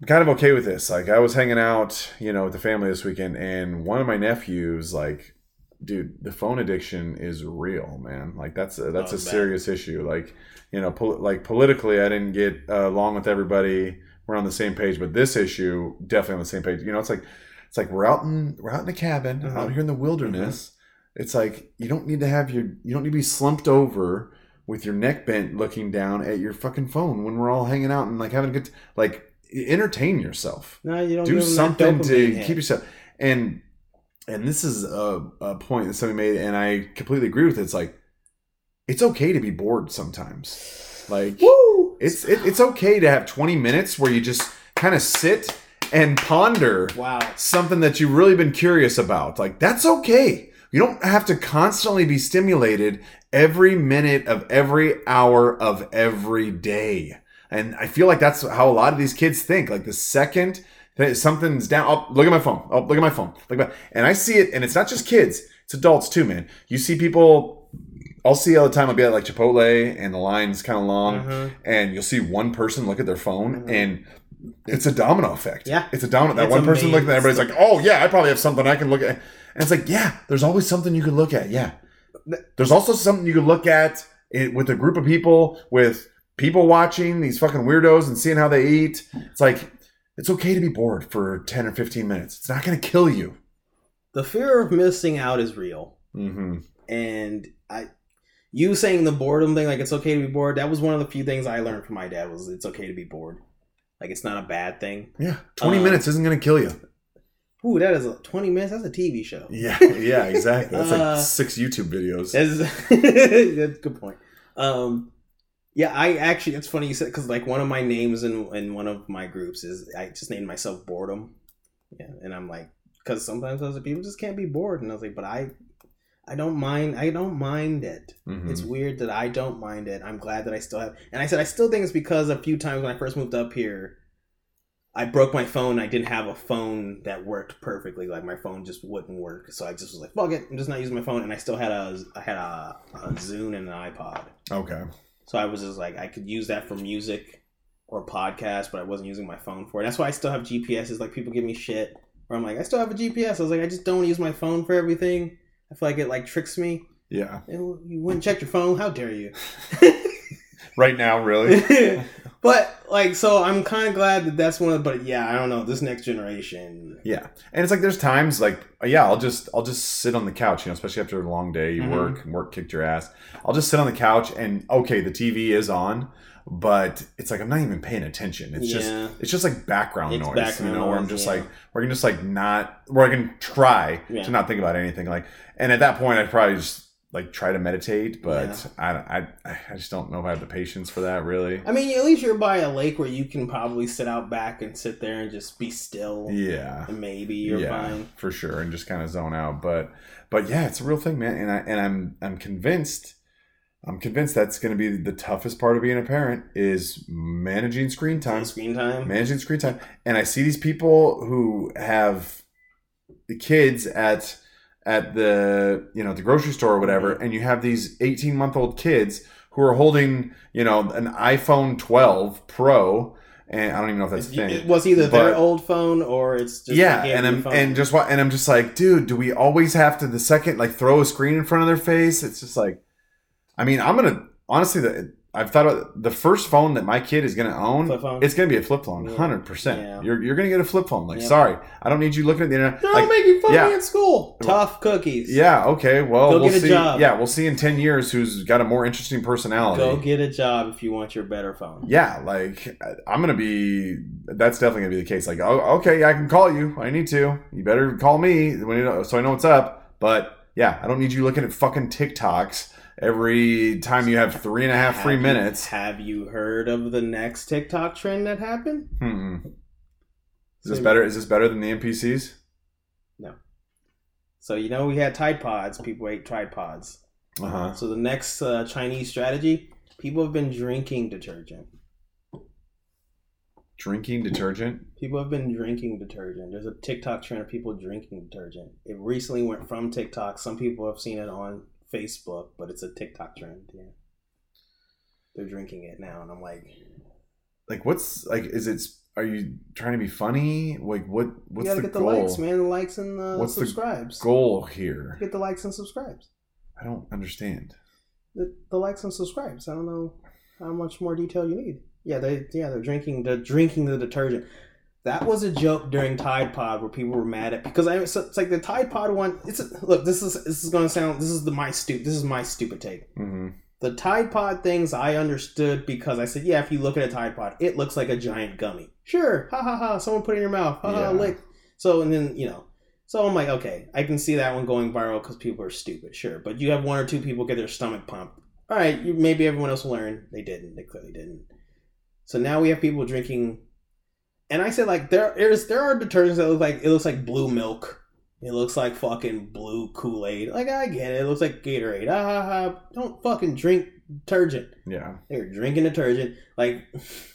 I'm kind of okay with this. Like I was hanging out, you know, with the family this weekend, and one of my nephews, like, dude, the phone addiction is real, man. Like that's a, that's Oh, a bad. serious issue. Like, you know, pol- like politically, I didn't get uh, along with everybody. We're on the same page, but this issue definitely on the same page. You know, it's like it's like we're out in we're out in a cabin Mhm. out here in the wilderness. It's like you don't need to have your you don't need to be slumped over with your neck bent looking down at your fucking phone when we're all hanging out and like having a good like entertain yourself no, you don't do give him that something to hit. keep yourself and and this is a, a point that somebody made and i completely agree with it it's like it's okay to be bored sometimes like Woo! it's it, it's okay to have 20 minutes where you just kind of sit and ponder wow. something that you've really been curious about. Like that's okay. You don't have to constantly be stimulated every minute of every hour of every day. And I feel like that's how a lot of these kids think. Like the second that something's down, oh, look at my phone. Oh, look at my phone. Look at my, and I see it, and it's not just kids; it's adults too, man. You see people. I'll see all the time. I'll be at like Chipotle, and the line's kind of long, Mhm. and you'll see one person look at their phone, Mhm. and it's a domino effect. Yeah. it's a domino. That It's one person looking at everybody's like, "Oh yeah, I probably have something I can look at." And it's like, yeah, there's always something you can look at. Yeah, there's also something you can look at it, with a group of people, with people watching these fucking weirdos and seeing how they eat. It's like it's okay to be bored for ten or fifteen minutes. It's not going to kill you. The fear of missing out is real. Mm-hmm. and I, you saying the boredom thing, like it's okay to be bored. That was one of the few things I learned from my dad was it's okay to be bored. Like it's not a bad thing. Yeah, twenty Uh, minutes isn't going to kill you. Ooh, that is a, twenty minutes. That's a TV show. Yeah, yeah, exactly. That's Uh, like six YouTube videos. That's, that's good point. Um, yeah, I actually it's funny you said because like one of my names in in one of my groups is I just named myself boredom. Yeah, and I'm like because sometimes other people just can't be bored, and I was like, but I. I don't mind. I don't mind it. Mhm. It's weird that I don't mind it. I'm glad that I still have. And I said I still think it's because a few times when I first moved up here, I broke my phone. I didn't have a phone that worked perfectly. Like my phone just wouldn't work. So I just was like, "Fuck it, I'm just not using my phone." And I still had a I had a, a Zune and an iPod. okay. So I was just like, I could use that for music or podcast, but I wasn't using my phone for it. That's why I still have GPSs. Like people give me shit, where I'm like, I still have a GPS. I was like, I just don't use my phone for everything. I feel like it like tricks me. Yeah. You wouldn't check your phone? How dare you? Right now, really. but like, so I'm kind of glad that that's one of. But yeah, I don't know this next generation. Yeah, and it's like there's times like yeah, I'll just I'll just sit on the couch, you know, especially after a long day, you Mhm. work, work kicked your ass. I'll just sit on the couch and okay, the TV is on, but it's like I'm not even paying attention. It's just it's just like background It's noise, background you know, where I'm just yeah. like where I can just like not where I can try Yeah. to not think about anything. Like, and at that point, I'd probably just like try to meditate, but I, I I just don't know if I have the patience for that really. I mean, at least you're by a lake where you can probably sit out back and sit there and just be still. Yeah, And maybe you're yeah, fine. for sure, and just kind of zone out. But but yeah, it's a real thing, man. And I and I'm I'm convinced. I'm convinced that's going to be the toughest part of being a parent is managing screen time. Screen time. managing screen time and i see these people who have the kids at at the you know the grocery store or whatever mm-hmm. and you have these 18 month old kids who are holding you know an iphone 12 pro and i don't even know if that's a thing. It, was either their old phone or it's just yeah and i'm phone. and just what and i'm just like dude do we always have to the second like throw a screen in front of their face it's just like i mean i'm gonna honestly the i've thought of the first phone that my kid is gonna own it's gonna be a flip phone Yeah. 100% Yeah. you're, you're gonna get a flip phone like Yep. sorry i don't need you looking at the internet They're like, all making fun yeah. of me at school. Tough cookies. yeah okay well Go we'll get a see job. yeah we'll see in 10 years who's got a more interesting personality Go get a job if you want your better phone. yeah like i'm gonna be that's definitely gonna be the case like oh okay yeah, i can call you i need to you better call me when you know, so i know what's up but yeah i don't need you looking at fucking tiktoks every time you have three and a half free Have you- minutes have you heard of the next TikTok trend that happened? Hmm. is this better is this better than the npcs No. So you know we had Tide Pods. People ate Tide Pods. uh-huh So the next uh, Chinese strategy: people have been drinking detergent. drinking detergent People have been drinking detergent. There's a TikTok trend of people drinking detergent. It recently went from TikTok. Some people have seen it on Facebook, but it's a TikTok trend. Yeah, they're drinking it now, and I'm like, like what's like is it are you trying to be funny like what what's you gotta the get the goal likes, man. The likes and the What's the subscribes. goal here Get the likes and subscribes. i don't understand The, the likes and subscribes. I don't know how much more detail you need. Yeah, they yeah they're drinking the drinking the detergent. That was a joke during Tide Pod where people were mad at because I so it's like the Tide Pod one. It's a, look this is this is gonna sound this is the my stupid this is my stupid take. hmm The Tide Pod things I understood because I said yeah if you look at a Tide Pod it looks like a giant gummy. Sure, ha ha ha. Someone put it in your mouth. Ha ha Yeah. lick. So and then you know. So I'm like, okay, I can see that one going viral because people are stupid, sure. But you have one or two people get their stomach pumped. All right, you, maybe everyone else will learn. They didn't. They clearly didn't. So now we have people drinking, and I said like there is there are detergents that look like it looks like blue milk. It looks like fucking blue Kool Aid. Like I get it. It looks like Gatorade. Ah, ha. Don't fucking drink detergent. yeah They're drinking detergent. Like,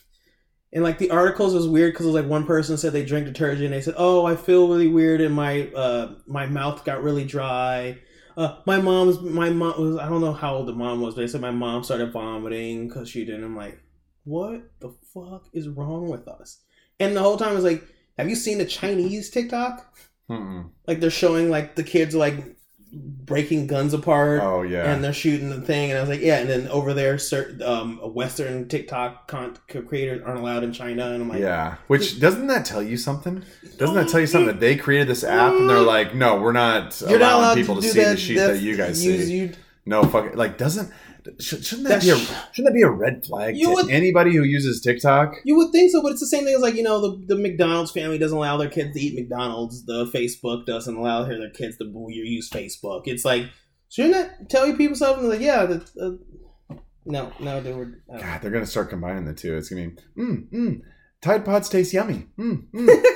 and like the articles was weird because it was like one person said they drink detergent. They said, "Oh, I feel really weird and my uh my mouth got really dry." Uh, my mom's my mom was I don't know how old the mom was, but they said my mom started vomiting because she didn't. I'm like, what the fuck is wrong with us? And the whole time I was like, have you seen the Chinese TikTok? Mm-mm. Like they're showing like the kids like breaking guns apart oh yeah. and they're shooting the thing, and I was like, yeah. And then over there, certain um, Western TikTok con- creators aren't allowed in China, and I'm like, yeah. Which doesn't that tell you something? Doesn't that tell you something that they created this app and they're like no we're not you're not allowing allowed people to, to, see that. the shit that you guys see. You, no fucking like doesn't sh- shouldn't that That's- be a shouldn't that be a red flag You to would- anybody who uses tiktok you would think so, but it's the same thing as like you know the, the McDonald's family doesn't allow their kids to eat McDonald's. The Facebook doesn't allow their kids to use Facebook. It's like shouldn't that tell you people something? Like yeah, the, uh, no, no, they were. I don't know. God, they're gonna start combining the two. It's gonna be mm, mm, Tide Pods taste yummy. Mm, mm.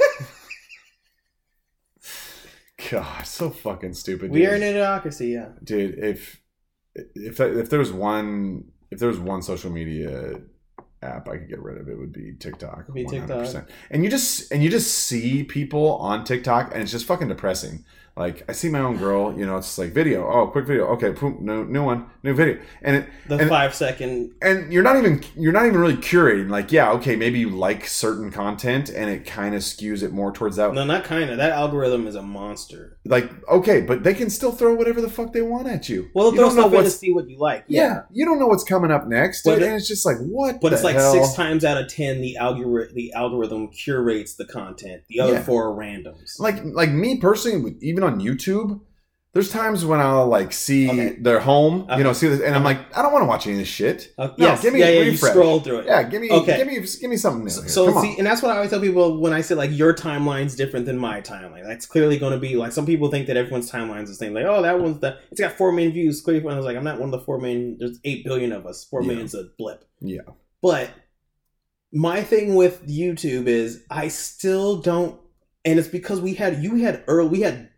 God, so fucking stupid. We are in a democracy, yeah. dude. If if if there was one if there was one social media app I could get rid of, it would be TikTok. Be TikTok. 100%. And you just and you just see people on TikTok, and it's just fucking depressing. Like I see my own girl, you know, it's like video. Oh, quick video. Okay, boom, no, new one, new video, and it, The And- five second. and you're not even you're not even really curating like yeah okay maybe you like certain content and it kind of skews it more towards that No, not kind of. That algorithm is a monster. like okay but they can still throw whatever the fuck they want at you Well, they'll don't know stuff to see what you like. yeah. you don't know what's coming up next But it- and it's just like what But it's like hell? six times out of ten, the algorithm the algorithm curates the content. The other Yeah. four are randoms. like like me personally with- even on youtube There's times when I'll like see Okay. their home, Okay. you know, see this, and I'm like, I don't want to watch any of this shit. Uh, No, yes, give me yeah, a yeah. You refresh. scroll through it. Yeah, give me, Okay. give me, give me something new. So, so Come on. see, and that's what I always tell people when I say like your timeline's different than my timeline. That's clearly going to be like some people think that everyone's timeline's the same. Like, oh, that one's the it's got four million views. Clearly, I was like, I'm not one of the four million. There's eight billion of us. Four Yeah. million's a blip. Yeah. But my thing with YouTube is I still don't, and it's because we had you had early we had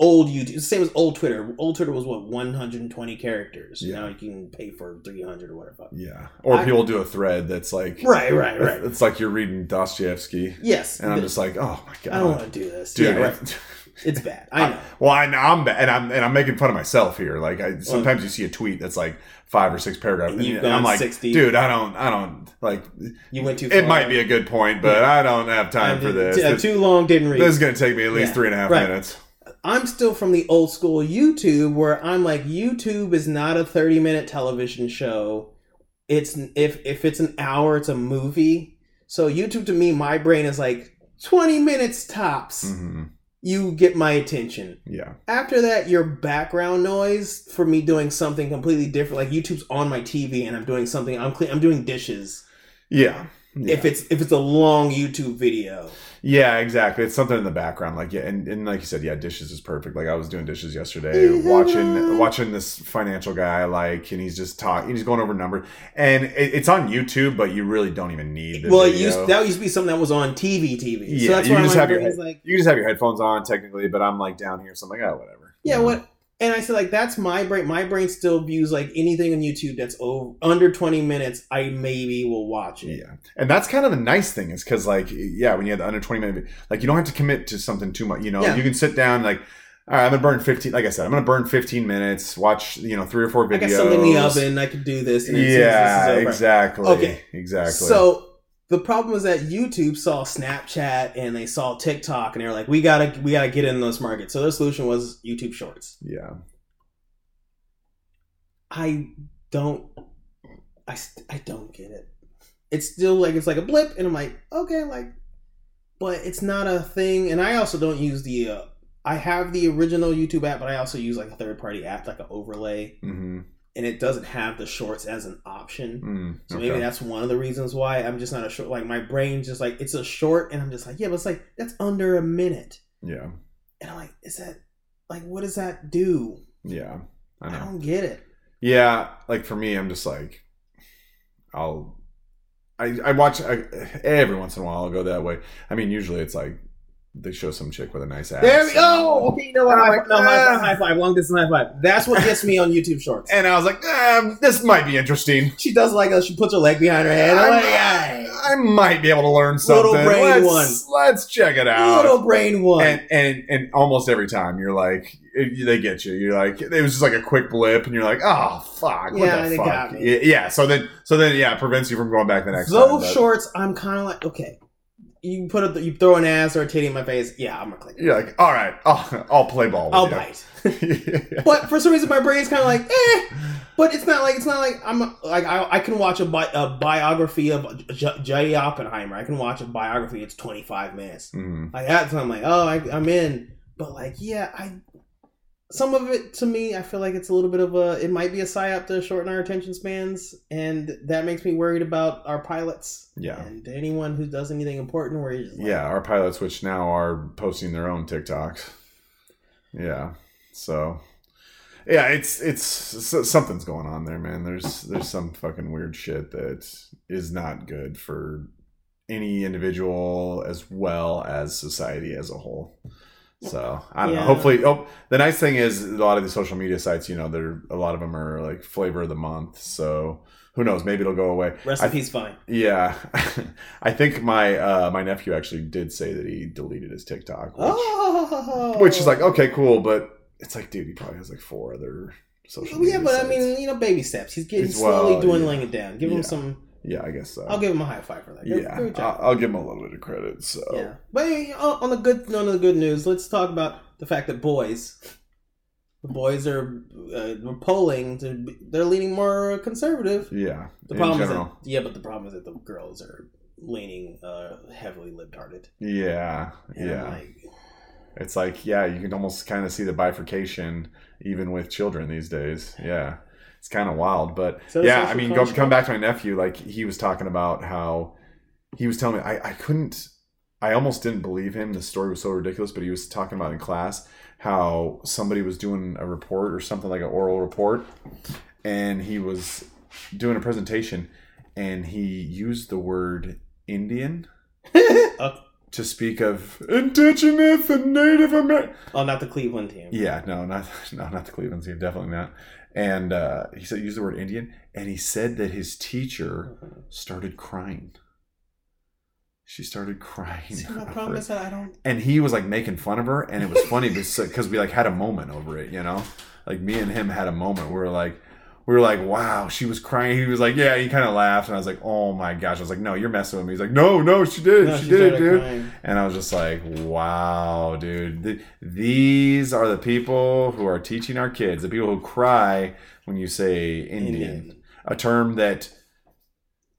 old YouTube. Same as old Twitter. Old Twitter was what 120 characters. Yeah. Now you can pay for 300 or whatever. yeah, or I- people do a thread that's like, Right, right, right. It's like you're reading Dostoevsky, Yes, and I'm just like, oh my god, I don't want to do this, dude. Yeah, right. It's bad. I know. Well, I know I'm bad, and I'm and I'm making fun of myself here. Like, I sometimes you see a tweet that's like five or six paragraphs, And and, I'm like, 60. dude, I don't, I don't like. You went too far. It might be a good point, but I don't have time I for this. t- uh, This, too long didn't read. this is gonna take me at least Yeah. three and a half Right. minutes. I'm still from the old school YouTube where I'm like YouTube is not a 30 minute television show. It's if if it's an hour it's a movie. So YouTube to me my brain is like 20 minutes tops. hmm You get my attention. Yeah, After that your background noise for me doing something completely different like YouTube's on my TV and I'm doing something I'm cle- I'm doing dishes. yeah, yeah. If it's if it's a long YouTube video. Yeah, exactly. It's something in the background, like yeah, and, and like you said, yeah, dishes is perfect. Like I was doing dishes yesterday, watching watching this financial guy, like, and he's just talking, he's going over numbers, and it, it's on YouTube, but you really don't even need the Well, it used that used to be something that was on TV TV. Yeah, so that's you why just my have your head- like you just have your headphones on technically, but I'm like down here, so I'm like, oh, whatever. Yeah, You know? what? And I said like that's my brain. My brain still views like anything on YouTube that's over under twenty minutes. I maybe will watch it. Yeah, and that's kind of the nice thing is because like yeah, when you have the under twenty minute, like you don't have to commit to something too much. You know, Yeah. you can sit down like. All right, I'm gonna burn 15. Like I said, I'm gonna burn 15 minutes. Watch, you know, three or four videos. I got something in the oven. I could do this. And as soon as Yeah, this exactly. Okay. exactly. So the problem is that YouTube saw Snapchat and they saw TikTok and they were like, we gotta we gotta get in those markets. So their solution was YouTube Shorts. yeah, I don't. I I don't get it. It's still like it's like a blip, and I'm like, okay, like, but it's not a thing. And I also don't use the. Uh, I have the original YouTube app, but I also use like a third party app, like an overlay, mm-hmm. And it doesn't have the shorts as an option. mm, So maybe that's one of the reasons why I'm just not a short. Like my brain just like it's a short, and I'm just like, yeah, but it's like that's under a minute, yeah, and I'm like, is that like what does that do? yeah. I I don't get it. Yeah, like for me, I'm just like, I'll, I, I watch I, every once in a while. I'll go that way. I mean, usually it's like they show some chick with a nice ass. There we go. Okay, you know what? High, like, no, high, ah. five, high five, long distance high five. That's what gets me on YouTube Shorts. And I was like, um, this might be interesting. She does like a, she puts her leg behind her head. I'm like, I, I might be able to learn something. Little brain let's, Let's check it out. little brain one. and and and almost every time you're like it- they get you you're like it was just like a quick blip and you're like oh fuck what Yeah, the they fuck got me. Yeah, yeah so then so then yeah it prevents you from going back the next time Those but shorts, I'm kind of like, okay, you put a, you throw an ass or a titty in my face. Yeah, I'm gonna click. you're like all right I'll, I'll play ball with I'll you. bite. Yeah. But for some reason, my brain's kind of like, eh. But it's not like it's not like I'm like I, I can watch a, bi- a biography of J- J. Oppenheimer. I can watch a biography. It's 25 minutes. Mhm. Like that's I'm like, oh, I, I'm in. But like, yeah, I some of it to me, I feel like it's a little bit of a. It might be a psyop to shorten our attention spans, and that makes me worried about our pilots yeah and anyone who does anything important. Where like, yeah our pilots which now are posting their own tiktoks yeah so yeah it's it's something's going on there man there's there's some fucking weird shit that is not good for any individual as well as society as a whole so i don't Yeah. know hopefully oh the nice thing is a lot of the social media sites you know they're a lot of them are like flavor of the month so who knows maybe it'll go away Recipe's I- fine. yeah, I think my uh, my nephew actually did say that he deleted his TikTok, which, Oh, which is like okay, cool, but it's like, dude, he probably has like four other social. yeah, but I mean, you know, baby steps. He's getting It's- slowly well, dwindling yeah. it down. Give him some. Yeah, I guess so. I'll give him a high five for that. Good- yeah, good. I'll, I'll give him a little bit of credit. So Yeah, but hey, on the good on the good news, let's talk about the fact that boys, the boys are uh, polling to be- they're leaning more conservative. yeah, The in problem general, is that yeah, but the problem is that the girls are leaning uh, heavily libtarded. yeah, And yeah, like, It's like, yeah, you can almost kind of see the bifurcation even with children these days. Yeah. It's kind of wild, but So yeah, I mean, go, come back to my nephew. Like he was talking about how he was telling me, I, I couldn't, I almost didn't believe him. The story was so ridiculous, but he was talking about in class how somebody was doing a report or something like an oral report, and he was doing a presentation, and he used the word Indian Oh, to speak of indigenous and Native American. oh, not the Cleveland team. Yeah, no, not no, not the Cleveland team, definitely not. And uh, he said use the word Indian, and he said that his teacher started crying. She started crying, See, my over problem it. is that I don't. and he was like making fun of her, and it was funny because we like had a moment over it, you know, like me and him had a moment where we were like we were like, wow, she was crying. He was like, yeah, he kind of laughed, and I was like, oh my gosh, I was like, no, you're messing with me. He's like, no, no, she did, No, she, she did, dude. crying. And I was just like, wow, dude. Th- these are the people who are teaching our kids, the people who cry when you say Indian, Indian. a term that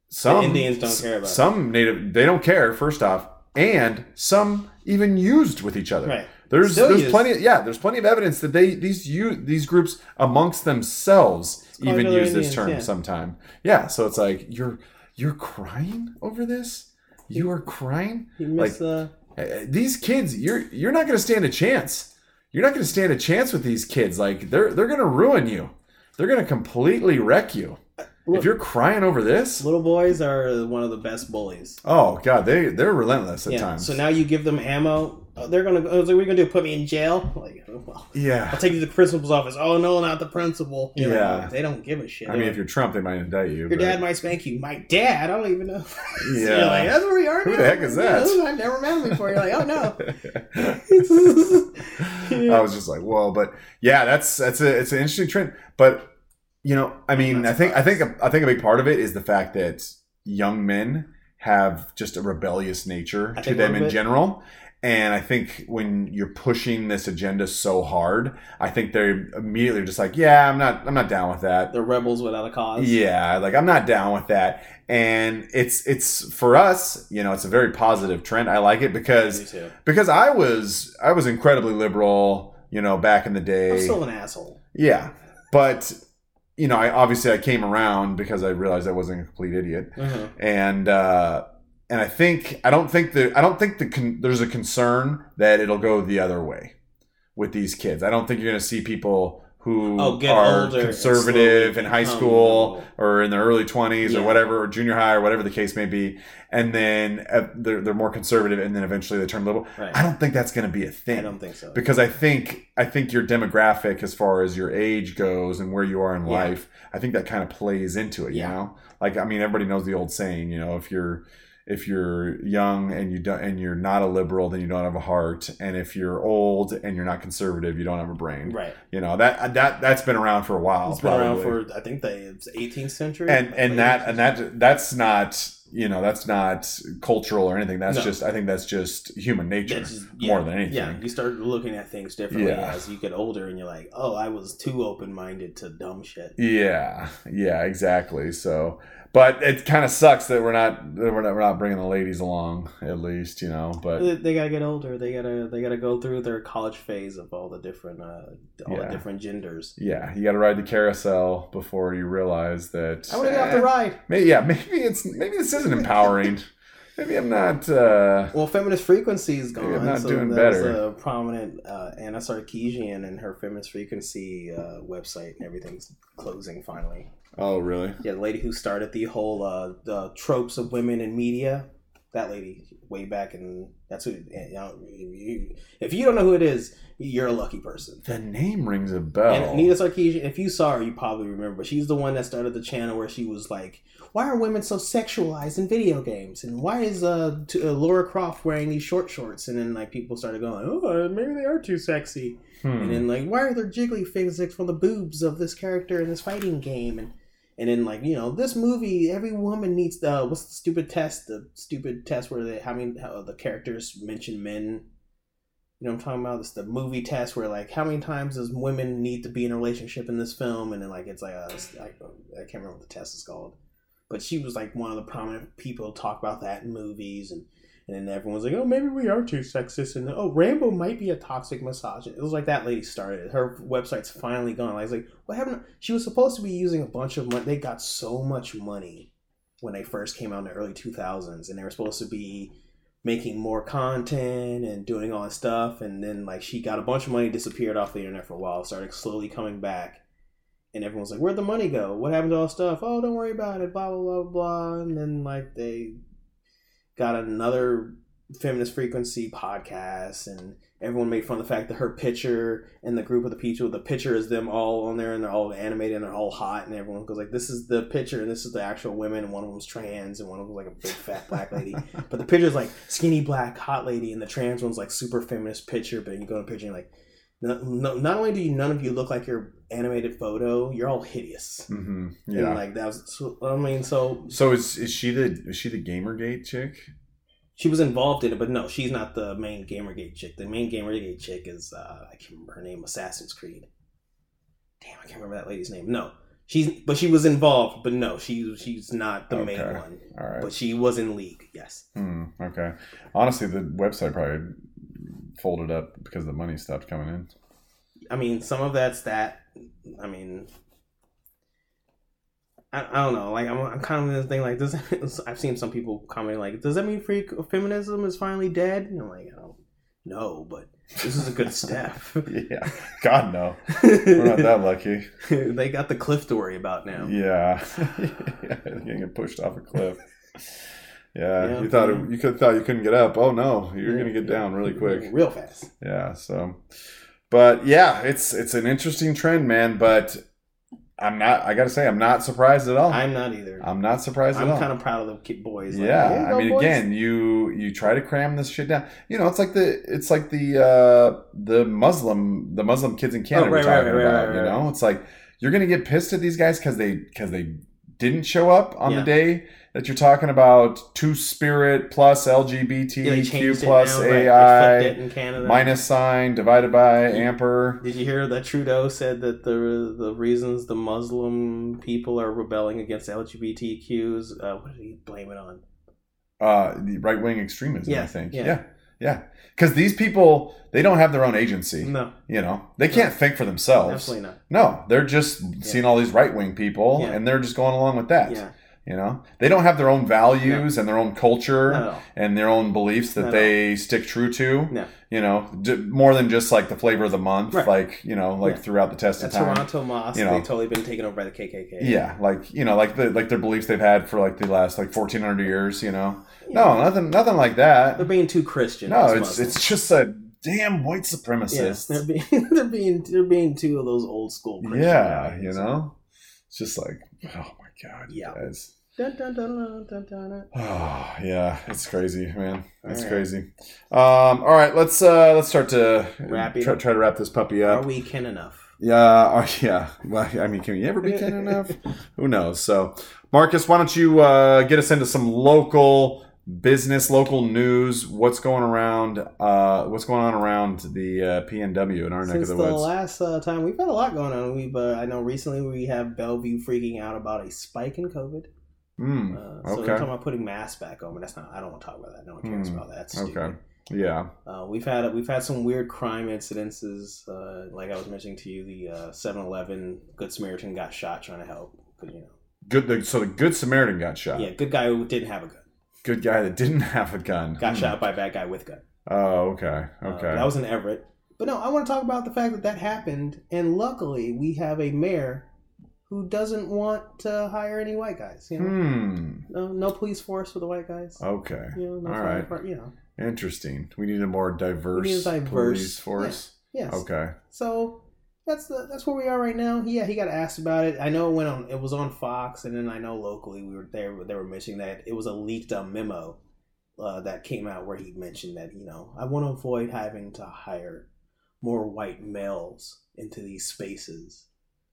some Indians don't care about. Some native, they don't care, first off, and some even used with each other. Right. There's Still there's used. plenty yeah there's plenty of evidence that they these you these groups amongst themselves even use this term yeah. sometime. Yeah so it's like you're you're crying over this? You are crying? You miss uh, uh, these kids you're you're not going to stand a chance. You're not going to stand a chance with these kids. Like they're they're going to ruin you. They're going to completely wreck you Look. if you're crying over this little boys are one of the best bullies. oh god they they're relentless at yeah. times So now you give them ammo. Oh, they're gonna. I was like, "What are you gonna do? Put me in jail?" Like, oh, well, yeah I'll take you to the principal's office. Oh no, not the principal. You know, Yeah. they don't give a shit. i mean if you're trump they might indict you Your but- dad might spank you. My dad? I don't even know. Yeah. Like, that's where we are Who now? the heck is that? Yeah, I've never met him before. You're like, oh no. I was just like, whoa, but yeah, that's that's a it's an interesting trend. But you know, I mean, I think I think I think a big part of it is the fact that young men have just a rebellious nature I to them in bit. general. And I think when you're pushing this agenda so hard, I think they're immediately just like, yeah, I'm not I'm not down with that. They're rebels without a cause. Yeah, like I'm not down with that. And it's it's for us, you know, it's a very positive trend. I like it because because I was I was incredibly liberal, you know, back in the I'm day. still an asshole. yeah, but you know, I obviously I came around because I realized I wasn't a complete idiot, Mhm. and uh, and I think I don't think the I don't think the con- there's a concern that it'll go the other way with these kids. I don't think you're going to see people who Oh, get are older conservative in high school or in their early 20s or whatever or junior high or whatever the case may be and then uh, they're, they're more conservative and then eventually they turn liberal Right. i don't think that's going to be a thing I don't think so. because i think i think your demographic as far as your age goes and where you are in Yeah. life i think that kind of plays into it you Yeah. know like i mean everybody knows the old saying you know if you're if you're young and you don't and you're not a liberal then you don't have a heart and if you're old and you're not conservative you don't have a brain right. you know that that that's been around for a while It's been around for I think the it's 18th century. and and that 18th and that that's not you know that's not cultural or anything that's No. just i think that's just human nature just- more than anything Yeah, you start looking at things differently Yeah. as you get older, and you're like, oh, I was too open minded to dumb shit. yeah yeah exactly so but it kind of sucks that we're not that we're not, we're not bringing the ladies along at least you know but They, they gotta get older. They gotta they gotta go through their college phase of all the different uh, all Yeah. the different genders. yeah you got to ride the carousel before you realize that I want to get off the ride. maybe, yeah maybe it's maybe this isn't empowering maybe i'm not uh Well, feminist frequency is gone. Maybe I'm not so doing better. a prominent uh, Anna Sarkeesian and her feminist frequency uh, website and everything's closing finally. Oh really Yeah, the lady who started the whole uh, the tropes of women in media. That lady, way back, and that's who. You know, if you don't know who it is, you're a lucky person. the name rings a bell And Anita Sarkeesian, if you saw her, you probably remember. But she's the one that started the channel where she was like, "Why are women so sexualized in video games? And why is uh, t- uh Laura Croft wearing these short shorts?" And then like people started going, "Oh, maybe they are too sexy." Hmm. And then like, why are there jiggly physics from the boobs of this character in this fighting game? And and then like, you know, this movie, every woman needs the uh, what's the stupid test? The stupid test where they how many how the characters mention men. You know I'm talking about? It's the movie test where like how many times does women need to be in a relationship in this film? And then like it's like uh, a, I, I can't remember what the test is called. But she was like one of the prominent people talk about that in movies and And then everyone's like, "Oh, maybe we are too sexist." And oh, Rambo might be a toxic misogynist. It was like that lady started. Her website's finally gone. I was like, "What happened?" She was supposed to be using a bunch of money. They got so much money when they first came out in the early 2000s, and they were supposed to be making more content and doing all that stuff. And then like she got a bunch of money, disappeared off the internet for a while, started slowly coming back. And everyone's like, "Where'd the money go? What happened to all stuff? Oh, don't worry about it." Blah blah blah blah. And then like they got another feminist frequency podcast, and everyone made fun of the fact that her picture and the group of the people, the picture is them all on there, and they're all animated and they're all hot, and everyone goes like, "This is the picture, and this is the actual women, and one of them's trans, and one of them's like a big fat black lady." but the picture's like skinny black hot lady, and the trans one's like super feminist picture. But you go to the picture, and you're like. No, no, not only do you none of you look like your animated photo, you're all hideous. hmm And Yeah. like that was, so, I mean, so so is is she the is she the GamerGate chick? she was involved in it, but no, she's not the main Gamergate chick. The main Gamergate chick is uh, I can't remember her name, Assassin's Creed. Damn, I can't remember that lady's name. No, she's but she was involved, but no, she she's not the main one. All right. But she was in League, yes. Hmm, okay. Honestly, the website probably folded up because the money stopped coming in. I mean, some of that's that. I mean, I, I don't know. Like, I'm, I'm kind of in this thing. Like, does I've seen some people commenting like, does that mean free feminism is finally dead? And I'm like, I don't know, but this is a good step. yeah. God no. We're not that lucky. they got the cliff to worry about now. Yeah. yeah. You're get pushed off a cliff. Yeah, Yeah. you thought it, you could thought you couldn't get up. Oh no, you're Yeah, gonna get down really quick. real fast. Yeah, so but yeah, it's it's an interesting trend, man, but I'm not I got to say I'm not surprised at all. I'm not either. I'm not surprised I'm at all. kind of proud of the kid boys. Like, yeah, I mean, boys." again, you you try to cram this shit down. You know, it's like the it's like the uh the Muslim the Muslim kids in Canada Oh, we're right, right, talking right, about. right, you right, know, it's like you're gonna get pissed at these guys because they because they didn't show up on Yeah. the day that you're talking about two spirit plus LGBTQ it plus now, AI flipped in Canada. minus sign divided by amper. Did you hear that Trudeau said that the the reasons the Muslim people are rebelling against LGBTQs, uh, what did he blame it on? uh, the right wing extremism. I think. yeah. Yeah, yeah. Because these people, they don't have their own agency. No, You know, they can't think for themselves. absolutely not. No, they're just seeing all these right wing people, Yeah. and they're just going along with that. Yeah, You know, they don't have their own values and their own culture and their own beliefs that they stick true to. No. You know, d- more than just like the flavor of the month, Right. like you know, like Yeah. throughout the test of time. Toronto Mosque, you know. they've totally been taken over by the KKK. Yeah, like you know, like the like their beliefs they've had for like the last like fourteen hundred years. You know, Yeah. no, nothing, nothing like that. they're being too Christian. No, it's Muslims. it's just a damn white yeah, supremacist. they're being they're being they're being two of those old school. Christian Yeah, values. you know, it's just like, oh my god, Yeah. guys. Dun, dun, dun, dun, dun, dun, dun. Oh yeah, it's crazy, man. It's right. crazy. Um, all right, let's uh let's start to try, try to wrap this puppy up. Are we Ken enough? Yeah, oh, yeah. Well, I mean, can we ever be Ken enough? Who knows? So, Marcus, why don't you uh, get us into some local business, local news? What's going around? Uh, what's going on around the uh, PNW in our neck of Since the the, woods? last uh, time, we've had a lot going on. We've uh, I know recently we have Bellevue freaking out about a spike in COVID. Hmm. Uh, so Okay. they're talking about putting masks back on, but that's not. I don't want to talk about that. No one cares Hmm. about that. That's Okay. Yeah. Uh, we've had we've had some weird crime incidences. Uh, like I was mentioning to you, the uh, 7-Eleven Good Samaritan got shot trying to help. 'cause, you know, Good. The, so the Good Samaritan got shot. yeah, good guy who didn't have a gun Good guy that didn't have a gun. got Hmm. shot by a bad guy with gun. Oh, okay. Uh, Okay. that was in Everett. But no, I want to talk about the fact that that happened, and luckily we have a mayor who doesn't want to hire any white guys. You know, hmm. no, no police force for the white guys. Okay. You know, no All fire You know, Interesting. We need a more diverse, We need a diverse- police force. yes. Okay. So that's the that's where we are right now. Yeah, he got asked about it. I know it went on. It was on Fox, and then I know locally we were there. They were mentioning that it was a leaked uh, memo uh, that came out where he mentioned that you know I want to avoid having to hire more white males into these spaces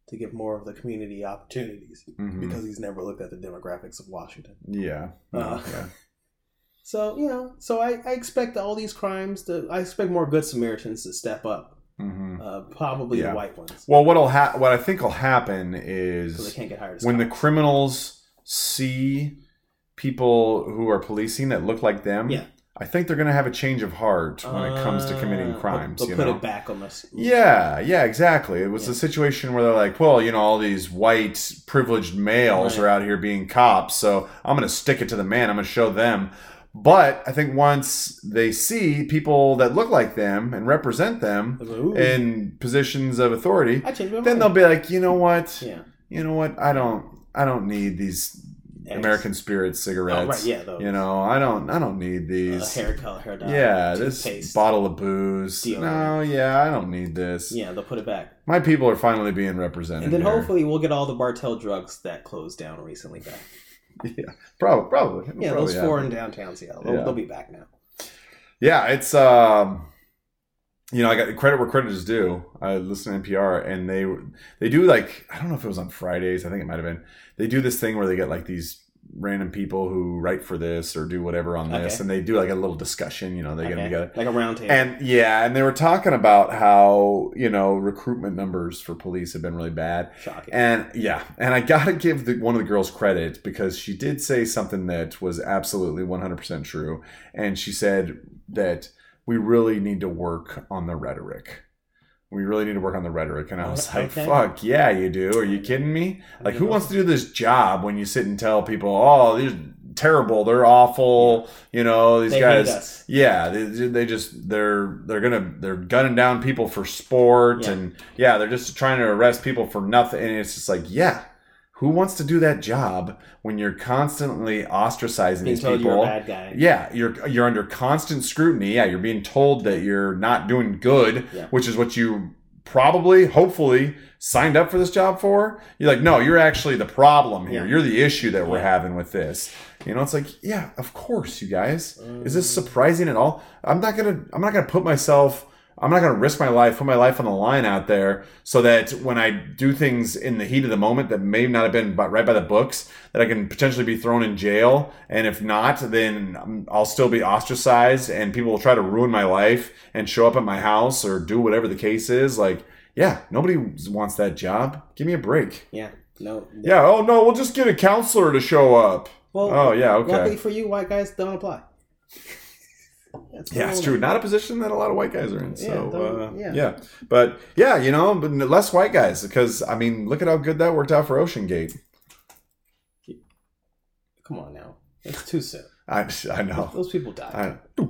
to give more of the community opportunities Mhm. because he's never looked at the demographics of Washington. Yeah. Uh, yeah. So you know, so I, I expect all these crimes to. I expect more good Samaritans to step up. hmm Uh, probably Yeah. the white ones. Well, what'll ha- what I think will happen is can't get hired. As when the criminals see people who are policing that look like them, Yeah. I think they're going to have a change of heart when it comes to committing Uh, crimes. They'll, you put know? it back on us. Yeah, yeah, exactly. It was Yeah. a situation where they're like, well, you know, all these white privileged males Right. are out here being cops, so I'm going to stick it to the man. I'm going to show them. But I think once they see people that look like them and represent them Ooh. in positions of authority, I changed my then they'll be like, you know what? yeah. You know what? I don't. I don't need these Eggs. American Spirit Oh, cigarettes. right, yeah, those. You know, I don't. I don't need Uh, these. hair color, hair dye. yeah, this bottle of booze. Deodorant. No, yeah, I don't need this. Yeah, they'll put it back. My people are finally being represented. And then here. hopefully we'll get all the Bartell drugs that closed down recently back. yeah, probably, probably, Yeah, probably those four in downtown Seattle. They'll, Yeah. they'll be back now. Yeah, it's um, you know, I got credit where credit is due. I listen to NPR, and they they do like I don't know if it was on Fridays. I think it might have been. They do this thing where they get like these random people who write for this or do whatever on this, Okay. and they do like a little discussion. You know, they get them Okay. together. Like a roundtable. And yeah, and they were talking about how you know recruitment numbers for police have been really bad. Shocking. And yeah, and I gotta give the, one of the girls credit because she did say something that was absolutely 100% true. And she said that we really need to work on the rhetoric. We really need to work on the rhetoric. And I was like, Okay. fuck, yeah, you do. Are you kidding me? Like, who wants to do this job when you sit and tell people, oh, these are terrible, they're awful, you know, these They guys. Yeah, they, they just they're they're gonna they're gunning down people for sport Yeah. and yeah, they're just trying to arrest people for nothing. And it's just like, yeah, who wants to do that job when you're constantly ostracizing Being these people? you're a bad guy. Yeah, you're you're under constant scrutiny. Yeah, you're being told that you're not doing good, Yeah. which is what you probably, hopefully, signed up for this job for. You're like, no, you're actually the problem here. Yeah. You're the issue that we're Yeah. having with this. You know, it's like, yeah, of course, you guys. Is this Mm. surprising at all? I'm not gonna. I'm not gonna put myself. I'm not gonna risk my life, put my life on the line out there, so that when I do things in the heat of the moment that may not have been right by the books, that I can potentially be thrown in jail. And if not, then I'll still be ostracized, and people will try to ruin my life and show up at my house or do whatever the case is. Like, yeah, nobody wants that job. Give me a break. Yeah. No. Yeah. Oh no, we'll just get a counselor to show up. Well, Oh yeah. Okay. luckily for you, white guys don't apply. That's Yeah, it's true. Not a position that a lot of white guys are in. So, Yeah, uh, yeah. yeah. But yeah, you know, but less white guys because I mean, look at how good that worked out for OceanGate. Come on now. It's too soon. I, I know. Those people died. I,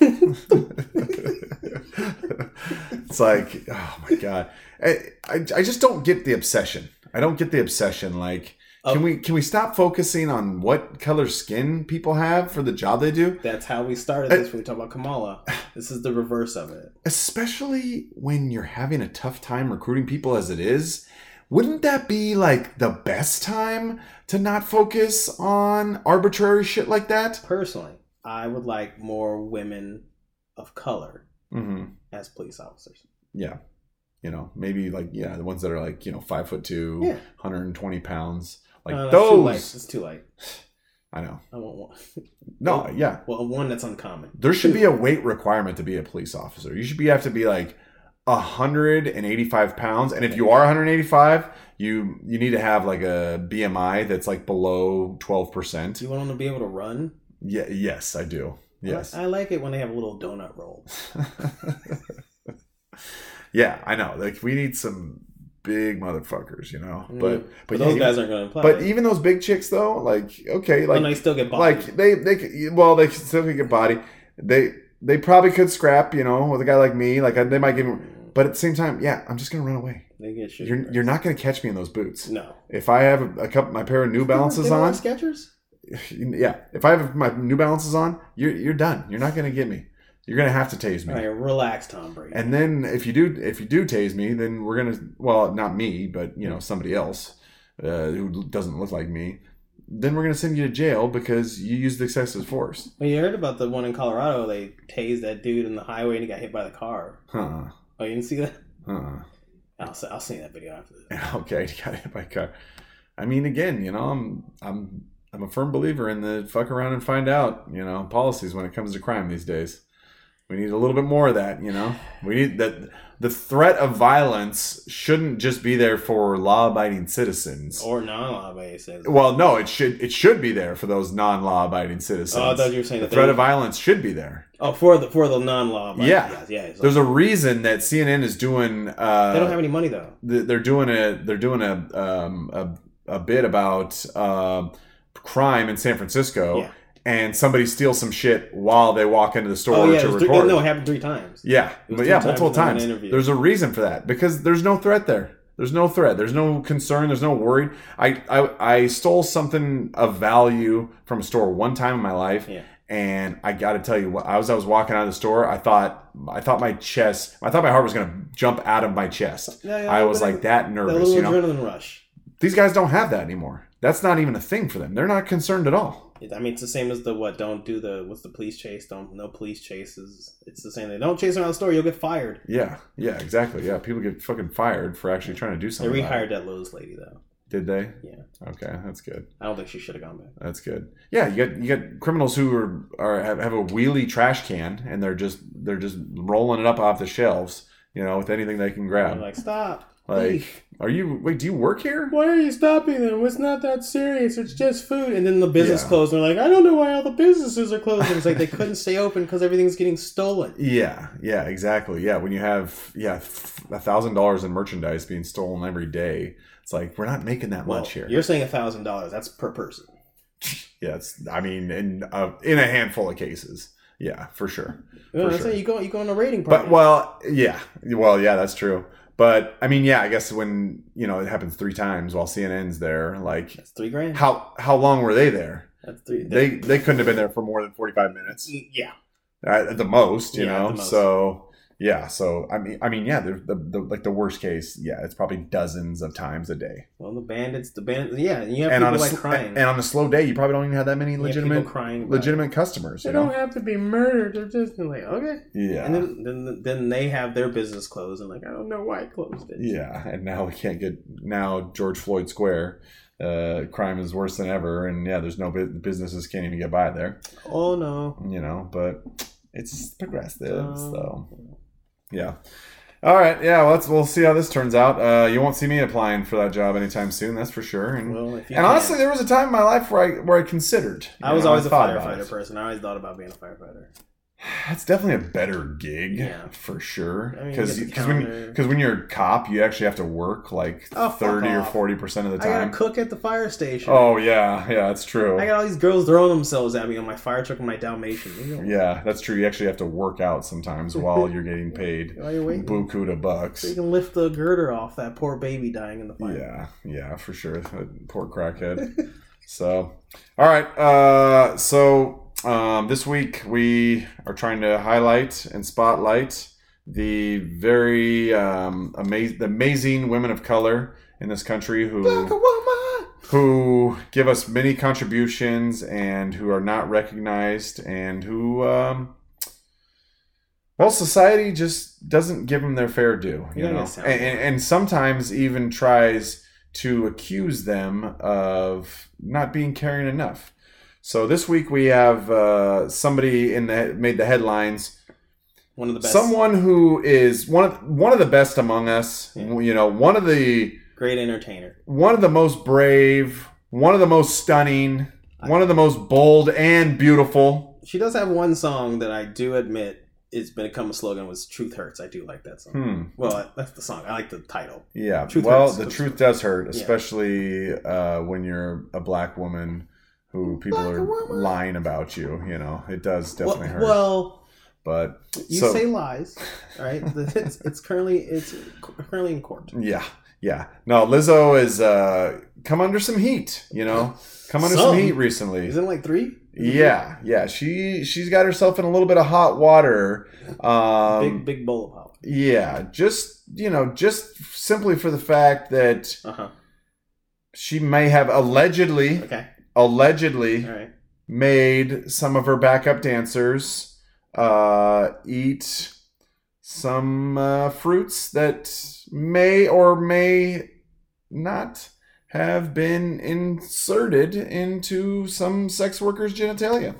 it's like, oh my god, I, I, I just don't get the obsession. I don't get the obsession. Like, Oh. can we can we stop focusing on what color skin people have for the job they do? That's how we started this when we talk about Kamala. This is the reverse of it. especially when you're having a tough time recruiting people as it is wouldn't that be like the best time to not focus on arbitrary shit like that Personally, I would like more women of color mm-hmm. as police officers. yeah you know maybe like yeah the ones that are like you know five foot two Yeah. 120 pounds like Uh, that's too late. those It's too light. i know I want one. no yeah Well, one that's uncommon. there should be a weight requirement to be a police officer you should be have to be like 185 pounds and if you are 185 you you need to have like a bmi that's like below 12% you want them to be able to run? yeah yes i do yes I, I like it when they have a little donut roll. yeah i know like we need some big motherfuckers you know but Mm. but But yeah, those even- guys aren't going to apply. but even those big chicks though like okay like, they still get bought. like they they well they still could get body they they probably could scrap you know with a guy like me like they might give him but at the same time yeah i'm just gonna run away they get shit. you're, you're not gonna catch me in those boots No. if i have a, a couple my pair of new balances on Skechers? yeah if i have my new balances on you're you're done you're not gonna get me you're gonna have to tase me All right, relax, Tom Brady. and then if you do if you do tase me then we're gonna well not me but you know somebody else uh, who doesn't look like me then we're gonna send you to jail because you used excessive force well, you heard about the one in Colorado? They tased that dude in the highway and he got hit by the car. huh Oh, you didn't see that? huh I'll, I'll you that video after this. okay you got hit by a car i mean again you know i'm i'm i'm a firm believer in the fuck around and find out you know policies when it comes to crime these days We need a little bit more of that, you know. We need that. The threat of violence shouldn't just be there for law-abiding citizens. Or non-law basis. Well, no, it should it should be there for those non-law-abiding citizens. Oh, I thought you were saying the threat they- of violence should be there. Oh, for the for the non-law. Yeah. yes, yeah. it's There's a reason that CNN is doing. Uh, they don't have any money though. they're doing a they're doing a um, a, a bit about um crime in San Francisco, Yeah. And somebody steals some shit while they walk into the store Oh yeah, to was three, no, it happened three times. yeah, but yeah, times multiple times. There's a reason for that because there's no threat there. There's no threat. There's no concern. There's no worry. I, I I stole something of value from a store one time in my life, Yeah. and I got to tell you, what as I was walking out of the store, I thought I thought my chest, I thought my heart was gonna jump out of my chest. Yeah, yeah, I was like that That nervous. little You know, adrenaline rush. these guys don't have that anymore. That's not even a thing for them. They're not concerned at all. I mean, it's the same as the what? Don't do the what's the police chase? Don't no police chases. It's the same thing. Don't chase around the store. You'll get fired. Yeah, yeah, exactly. Yeah, people get fucking fired for actually trying to do something. They rehired that Lowe's lady though. Did they? Yeah, Okay, that's good. I don't think she should have gone back. That's good. Yeah, you got you got criminals who are, are have, have a wheelie trash can and they're just they're just rolling it up off the shelves, you know, with anything they can grab. like, stop. Like, Leave. Are you wait? Do you work here? Why are you stopping them? It's not that serious. It's just food. And then the business Yeah. closed. And they're like, I don't know why all the businesses are closed. And it's like they couldn't stay open because everything's getting stolen. Yeah, yeah, exactly. Yeah, when you have yeah a thousand dollars in merchandise being stolen every day, it's like we're not making that Well, much here. you're saying a thousand dollars. That's per person. Yeah, it's I mean in uh, in a handful of cases. Yeah, for sure. Know For sure. saying? You go, you go on a raiding party. But well, yeah, well, yeah, that's true. But I mean, yeah, I guess when you know it happens three times while CNN's there, like that's three grand. how how long were they there? That's three. They they couldn't have been there for more than forty five minutes yeah. at the most, you Yeah, know. most. So yeah, so I mean, I mean, yeah, the, the the like the worst case, yeah, it's probably dozens of times a day. Well, the bandits, the band, yeah, and you have And on people a like crying. and on a slow day, you probably don't even have that many You have people legitimate crying. it. legitimate customers. They You know? don't have to be murdered. They're just like okay. Yeah. And then, then then they have their business closed and like I don't know why I closed it. Yeah, and now we can't get now George Floyd Square. Uh, crime is worse than ever, and yeah, there's no bu- businesses can't even get by there. Oh no. You know, but it's progressive, Um, so yeah. All right, yeah. Well, let's we'll see how this turns out. Uh, you won't see me applying for that job anytime soon, that's for sure. And, Well, if you and can. honestly, there was a time in my life where I where I considered. I was know, always a firefighter person. I always thought about being a firefighter. That's definitely a better gig, Yeah. for sure. I mean, Because because when because when you're a cop, you actually have to work like Oh, thirty or forty percent of the time. I gotta cook at the fire station. Oh yeah, yeah, that's true. I got all these girls throwing themselves at me on my fire truck and my Dalmatian. You know, Yeah, that's true. You actually have to work out sometimes while you're getting paid While you're waiting. to So bucks. you can lift the girder off that poor baby dying in the fire. Yeah, yeah, for sure. That Poor crackhead. so, all right. Uh, so um, this week we are trying to highlight and spotlight the very um, amazing, the amazing women of color in this country who who give us many contributions and who are not recognized and who um well society just doesn't give them their fair due you know? and, and, and sometimes even tries to accuse them of not being caring enough so this week we have uh, somebody in the made the headlines One of the best. someone who is one of one of the best among us Yeah. you know one of the great entertainer. one of the most brave, one of the most stunning, one of the most bold and beautiful. She does have one song that I do admit it's become a slogan was "Truth Hurts." I do like that song. Hmm. Well, that's the song. I like the title. Yeah. Truth well, hurts. the truth does hurt, Yeah. especially uh, when you're a black woman who people Black are lying about you. You know, it does definitely well, hurt. well, but you so, say lies, all right? it's, it's currently it's currently in court. yeah, yeah. No, Lizzo is uh, come under some heat. You know, come under some, Some? heat recently. Is it like three? Yeah, yeah. She she's got herself in a little bit of hot water. Um, big big bowl of pop. Yeah, just you know, just simply for the fact that Uh huh. she may have allegedly, Okay. Allegedly All right. made some of her backup dancers uh, eat some uh, fruits that may or may not have been inserted into some sex workers' genitalia.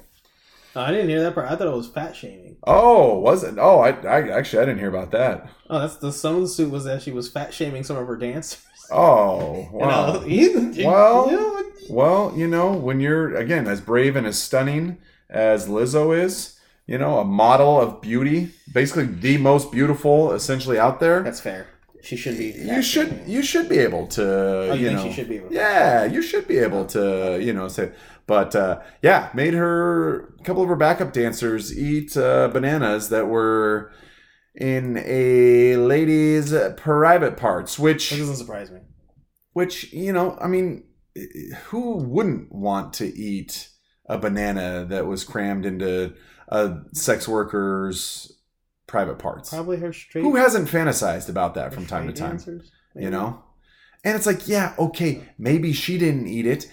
Oh, I didn't hear that part. I thought it was fat shaming. Oh, was it? Oh, I, I actually I didn't hear about that. Oh, that's the some of the suit was that she was fat shaming some of her dancers. Oh, wow. Well- you know, Well, you know, when you're again as brave and as stunning as Lizzo is, you know, a model of beauty, basically the most beautiful, essentially out there. that's fair. She should be. You should you should be able to. Oh, you, you think know, she should be? able to- Yeah, you should be able to, you know, say. But uh, yeah, made her a couple of her backup dancers eat uh, bananas that were in a lady's private parts, which That doesn't surprise me. which you know, I mean, who wouldn't want to eat a banana that was crammed into a sex worker's private parts? Probably her straight. Who hasn't fantasized about that from time to time? dancers, You know? And it's like, yeah, okay, maybe she didn't eat it.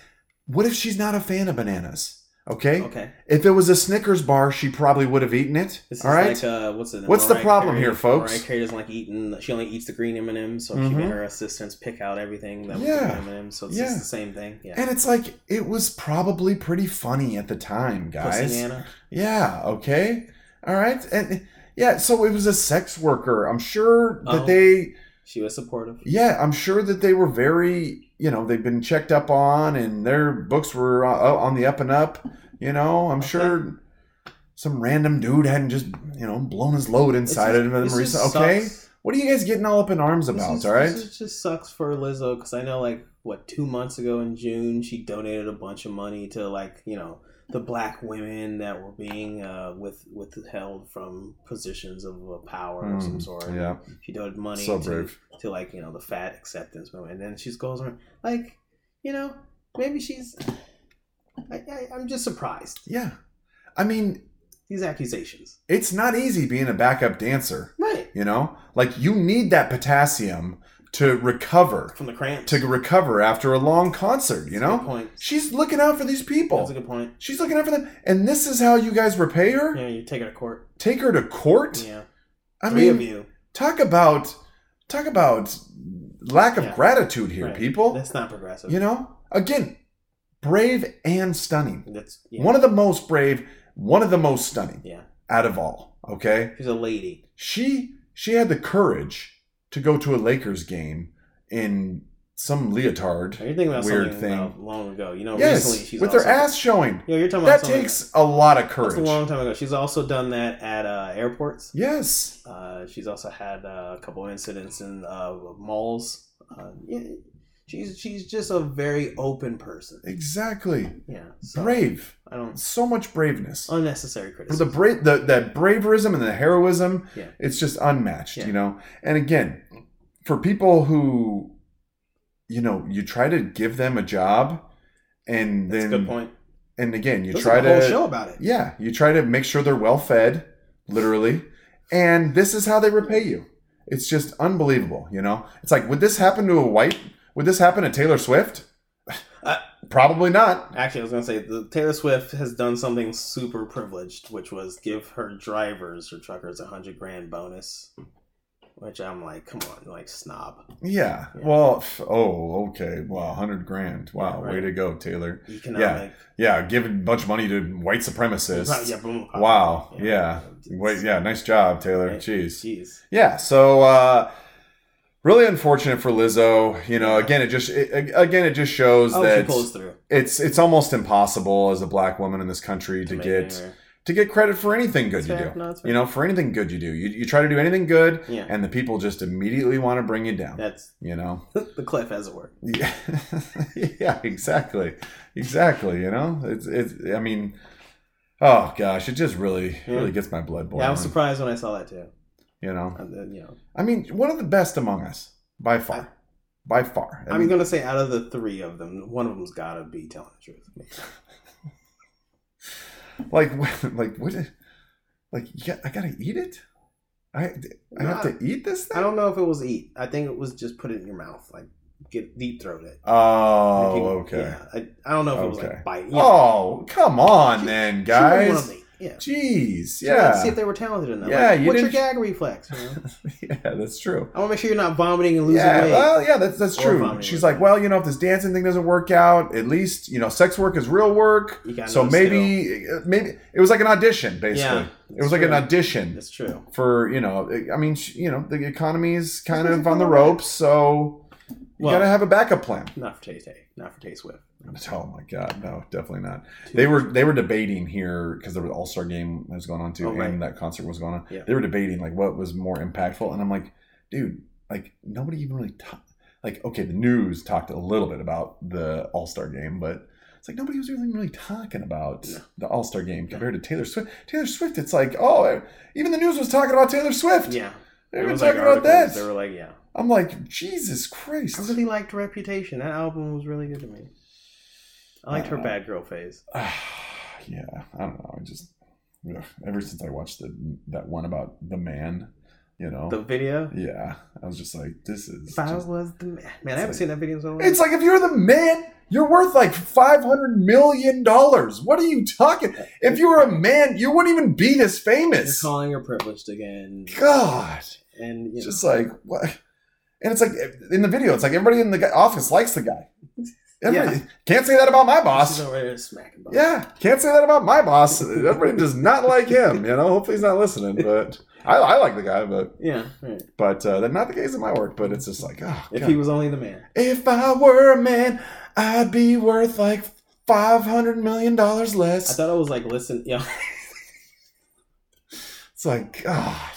What if she's not a fan of bananas? Okay? Okay. If it was a Snickers bar, she probably would have eaten it. This all is right? like uh, what's it? What's the problem Carey- here, folks? Mariah Carey doesn't like eating. She only eats the green M and M's, so she Mhm. made her assistants pick out everything that was Yeah. M and M's. So it's Yeah. just the same thing. Yeah. and it's like, it was probably pretty funny at the time, guys. Pussy Nana. Yeah, okay. All right. And yeah, so it was a sex worker. I'm sure that Oh. they She was supportive. yeah, I'm sure that they were very, you know, they've been checked up on and their books were uh, on the up and up, you know. I'm sure some random dude hadn't just, you know, blown his load inside It's of just- him recently. Okay. sucks. What are you guys getting all up in arms about, all right? This is- just sucks for Lizzo because I know, like, what two months ago in June, she donated a bunch of money to, like, you know, the black women that were being uh, with withheld from positions of uh, power of some Mm, sort. yeah. she donated money So to, to, like, you know, the fat acceptance movement, and then she goes on, like, you know, maybe she's. I, I, I'm just surprised. Yeah. I mean, These accusations, it's not easy being a backup dancer, right? you know? Like you need that potassium to recover, From the cramps. to recover after a long concert, you That's a know? good point. She's looking out for these people. That's a good point. She's looking out for them. And this is how you guys repay her? Yeah, you take her to court. Take her to court? Yeah, I three mean, of you. talk about talk about lack of Yeah. gratitude here, Right. people. That's not progressive. You know? Again, brave and stunning. That's yeah. One of the most brave, one of the most stunning yeah. out of all, okay? She's a lady. She she had the courage to go to a Lakers game in some leotard. You're thinking about Weird something thing. long ago. You know, Yes, recently she's with also, her ass showing. Yeah, you're talking about That takes a lot of courage. That's a long time ago. She's also done that at uh, airports. Yes. Uh, she's also had uh, a couple incidents in uh, malls. Uh, yeah, she's she's just a very open person. Exactly. Yeah, so Brave. I don't So much braveness. unnecessary For the criticism. bra- the that braverism and the heroism, Yeah. it's just unmatched, Yeah. you know. And again, for people who, you know, you try to give them a job, and That's then a good point. and again, you There's try a whole to show about it. yeah, you try to make sure they're well fed, literally, and this is how they repay you. It's just unbelievable, you know. It's like, would this happen to a white? Would this happen to Taylor Swift? Uh, Probably not. Actually, I was gonna say the Taylor Swift has done something super privileged, which was give her drivers or truckers a hundred grand bonus. Which I'm like, come on, like snob. Yeah. Yeah. Well, oh, okay. Wow, hundred grand. Wow, Yeah, right. way to go, Taylor. Economic. Yeah, giving a bunch of money to white supremacists. Yeah, boom, Wow. pop. Yeah. Wait. Yeah. Nice job, Taylor. Right. Jeez. Jeez. Yeah. So, uh, really unfortunate for Lizzo. You know, again, it just it, again it just shows Oh, that pulls through. it's it's almost impossible as a black woman in this country to make get to get credit for anything good That's you fair. do. No. You know, for anything good you do, you you try to do anything good, Yeah. and the people just immediately want to bring you down. That's You know. the cliff as it were. Yeah, yeah, exactly, exactly. You know, it's it's. I mean, oh gosh, it just really Yeah. really gets my blood boiling. Yeah, I was surprised when I saw that too. You know, And then, you know, I mean, one of the best among us by far, by far. I I'm mean, gonna say out of the three of them, one of them's gotta be telling the truth. like, like what? Like, yeah, I gotta eat it. I I have to eat this thing. I don't know if it was eat. I think it was just put it in your mouth, like get deep throat it. Oh, you- okay. Yeah, I, I don't know if it was Okay. like bite. Oh, come on, then, She wouldn't wanna guys. Yeah. Jeez, So I had to yeah, see if they were talented enough. Yeah, Like, you what's your gag reflex? You know? yeah, that's true. I want to make sure you're not vomiting and losing Yeah, weight. well, yeah, that's that's true. She's like, well, you know, if this dancing thing doesn't work out, at least you know, sex work is real work. So maybe, uh, maybe it was like an audition, basically. Yeah, it was like an audition That's true. for you know. I mean, you know, the economy is kind of on the ropes, so you Well- gotta have a backup plan. Not for Tay Tay. Not for Tay Swift. Oh my god, no, definitely not. They were they were debating here because the All Star game was going on too, Oh, right. and that concert was going on. Yeah. They were debating like what was more impactful, and I'm like, dude, like nobody even really talked. Like, okay, the news talked a little bit about the All Star game, but it's like nobody was really really talking about No. the All Star game compared to Taylor Swift. Taylor Swift, it's like, oh, even the news was talking about Taylor Swift. Yeah. they were was, like, talking about that. They were like, yeah. I'm like, Jesus Christ. I really liked Reputation. That album was really good to me. I liked her Uh, bad girl phase. yeah, I don't know. I just ugh, ever since I watched the that one about the man, you know, The video. yeah, I was just like, this is. If I just- was the man. Man, I haven't like- seen that video in so long. it's like if you're the man, you're worth like five hundred million dollars. What are you talking? If you were a man, you wouldn't even be this famous. You're calling her privileged again. God, And you know, just like what? And it's like in the video, it's like everybody in the office likes the guy. Everybody, Can't say that about my boss. she's over there smacking. both. Yeah, can't say that about my boss. Everybody does not like him. You know, hopefully he's not listening. But I, I like the guy, but Yeah. Right. but uh, that's not the case in my work. But it's just like, oh, If God. he was only the man. if I were a man, I'd be worth like five hundred million dollars less. I thought I was like, listen, yeah, It's like, God,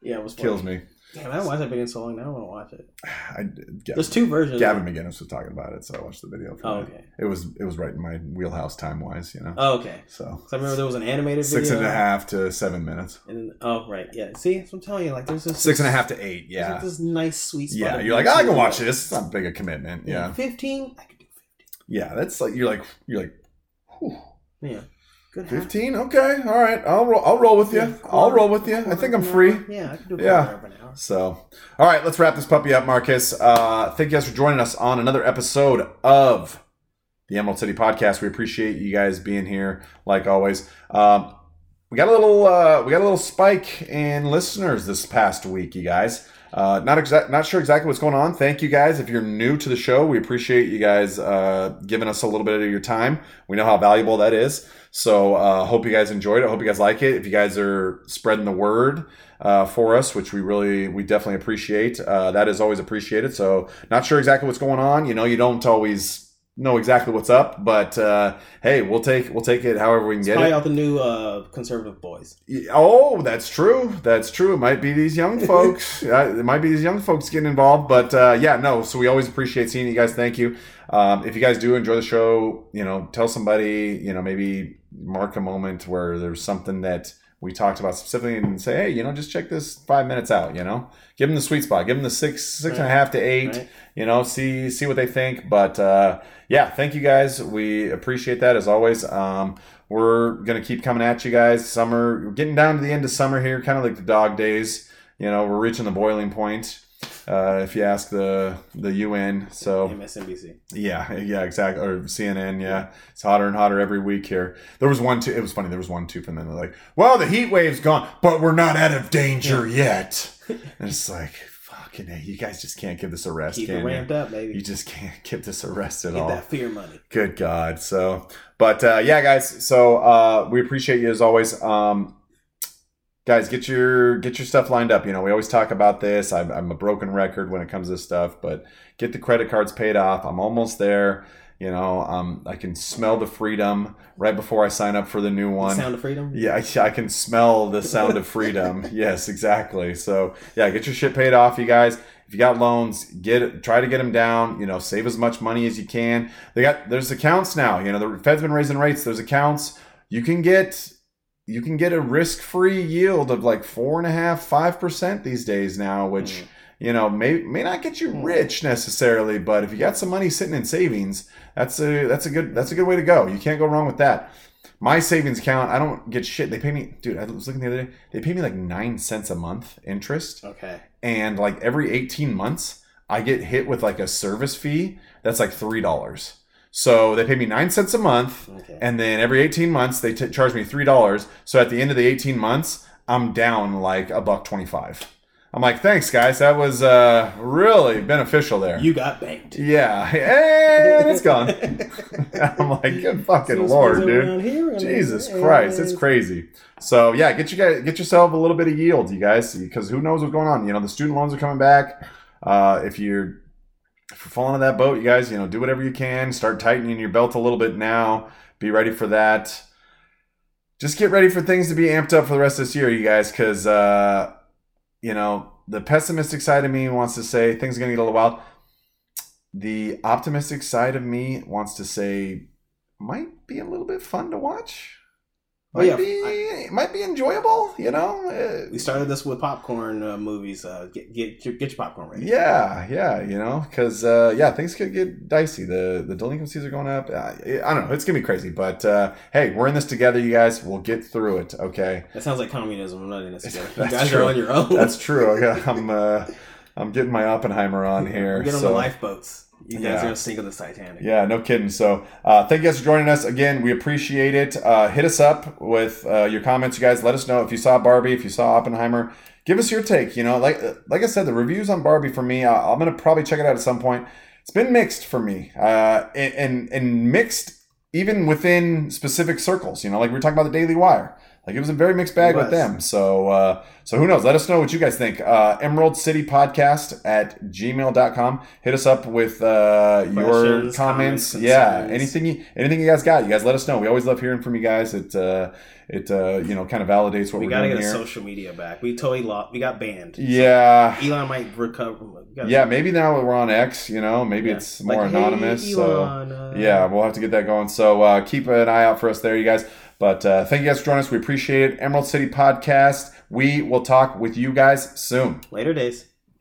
yeah, it was funny. kills me. Damn, I watched that video in so long. Now I want to watch it. I, Gavin, There's two versions. Gavin McInnes was talking about it, so I watched the video. For Oh, it. okay. It was it was right in my wheelhouse time wise, you know. Oh, okay. So I remember there was an animated six video. and a half to seven minutes. And then, oh, right. Yeah. See, that's what I'm telling you. Like, there's this Six and a half to eight. there's, like, Yeah. this nice sweet spot. Yeah, you're like, "Oh, I can watch this. It's not big a commitment. Yeah. 15. I could do Yeah, that's like you're like you're like 15. Yeah. Good. half- fifteen. Okay, all right. I'll roll. I'll roll with you. Yeah, I'll roll with you. I think I'm free. Yeah, I could do a Yeah. of an hour. So, all right, let's wrap this puppy up, Marcus. Uh, thank you guys for joining us on another episode of the Emerald City Podcast. We appreciate you guys being here, like always. Um, we got a little, uh, we got a little spike in listeners this past week, you guys. Uh, not exact, not sure exactly what's going on. Thank you guys. If you're new to the show, we appreciate you guys uh, giving us a little bit of your time. We know how valuable that is. So, uh, hope you guys enjoyed it. Hope you guys like it. If you guys are spreading the word uh, for us, which we really, we definitely appreciate, uh, that is always appreciated. So, not sure exactly what's going on. You know, you don't always know exactly what's up, but uh, hey, we'll take we'll take it however we can get Probably it. out the new uh, conservative boys. Oh, that's true. That's true. It might be these young folks. Uh, it might be these young folks getting involved. But uh, yeah, no. So we always appreciate seeing you guys. Thank you. Um, if you guys do enjoy the show, you know, tell somebody. You know, maybe mark a moment where there's something that we talked about specifically, and say, hey, you know, just check this five minutes out. You know, give them the sweet spot. Give them the six, six and a half to eight Right? You know see see what they think but uh yeah thank you guys we appreciate that as always um we're gonna keep coming at you guys summer getting down to the end of summer here kind of like the dog days you know we're reaching the boiling point uh if you ask the the un so MSNBC. yeah, yeah, exactly. Or CNN, yeah. It's hotter and hotter every week here. There was one too. It was funny. There was one too from them. They're like, "Well, the heat wave's gone, but we're not out of danger yet." And it's like, fucking, hey, you guys just can't give this a rest, Keep it can you? ramped up, baby. You just can't give this a rest at Get all. that fear money. Good God. So, but uh, yeah, guys. So uh, we appreciate you as always. Um, guys, get your get your stuff lined up. You know, we always talk about this. I'm, I'm a broken record when it comes to stuff, but get the credit cards paid off. I'm almost there. You know, um, I can smell the freedom right before I sign up for the new one. Sound of freedom. Yeah, I, I can smell the sound of freedom. yes, exactly. So yeah, get your shit paid off, you guys. If you got loans, get try to get them down. You know, save as much money as you can. They got there's accounts now. You know, the Fed's been raising rates. There's accounts you can get. You can get a risk-free yield of like four and a half, five percent these days now, which Mm. you know may may not get you Mm. rich necessarily, but if you got some money sitting in savings, that's a that's a good that's a good way to go. You can't go wrong with that. My savings account, I don't get shit. They pay me, dude. I was looking the other day. They pay me like nine cents a month interest, Okay. and like every eighteen months, I get hit with like a service fee that's like three dollars. So they pay me nine cents a month, Okay. and then every 18 months they t- charge me three dollars. So at the end of the 18 months, I'm down like a buck 25. I'm like, thanks guys, that was uh, really beneficial there. You got banked. yeah, and it's gone. I'm like, good fucking lord, dude. Jesus Christ, it's crazy. So yeah, get you guys get yourself a little bit of yield, you guys, because who knows what's going on. You know, the student loans are coming back. Uh, if you're if you're falling on that boat, you guys, you know, do whatever you can. Start tightening your belt a little bit now. Be ready for that. Just get ready for things to be amped up for the rest of this year, you guys, because uh, you know the pessimistic side of me wants to say things are going to get a little wild. The optimistic side of me wants to say might be a little bit fun to watch. Oh, Might yeah, be might be enjoyable. You know. Uh, We started this with popcorn uh, movies. Uh, get get your, get your popcorn ready. Yeah, yeah, you know, because uh, yeah, things could get dicey. The the delinquencies are going up. Uh, I don't know. It's gonna be crazy, but uh, hey, we're in this together, you guys. We'll get through it. Okay, That sounds like communism. I'm not in this together. You guys true. are on your own. that's true. I got, I'm uh, I'm getting my Oppenheimer on here. Get on so. the lifeboats. You guys Yeah. are gonna sink on the Titanic. Yeah, no kidding. So, uh, thank you guys for joining us again. We appreciate it. Uh, hit us up with uh, your comments, you guys. Let us know if you saw Barbie, if you saw Oppenheimer. Give us your take. You know, like like I said, the reviews on Barbie for me, I, I'm gonna probably check it out at some point. It's been mixed for me, uh, and, and and mixed even within specific circles. You know, like we were talking about the Daily Wire. Like it was a very mixed bag with them. So uh, so who knows? Let us know what you guys think. Uh, Emerald City Podcast at gmail.com. Hit us up with uh, your comments. comments, yeah, concerns. anything you anything you guys got. You guys let us know. We always love hearing from you guys. It uh, it uh, you know kind of validates what we are gotta get a here. social media back. We totally lost. We got banned. yeah. Elon might recover. Yeah, maybe now we're on X, you know, maybe Yeah. it's Like, more hey, anonymous. so Elon, uh, yeah, we'll have to get that going. So uh, keep an eye out for us there, you guys. But uh, thank you guys for joining us. We appreciate it. Emerald City Podcast. We will talk with you guys soon. Later days.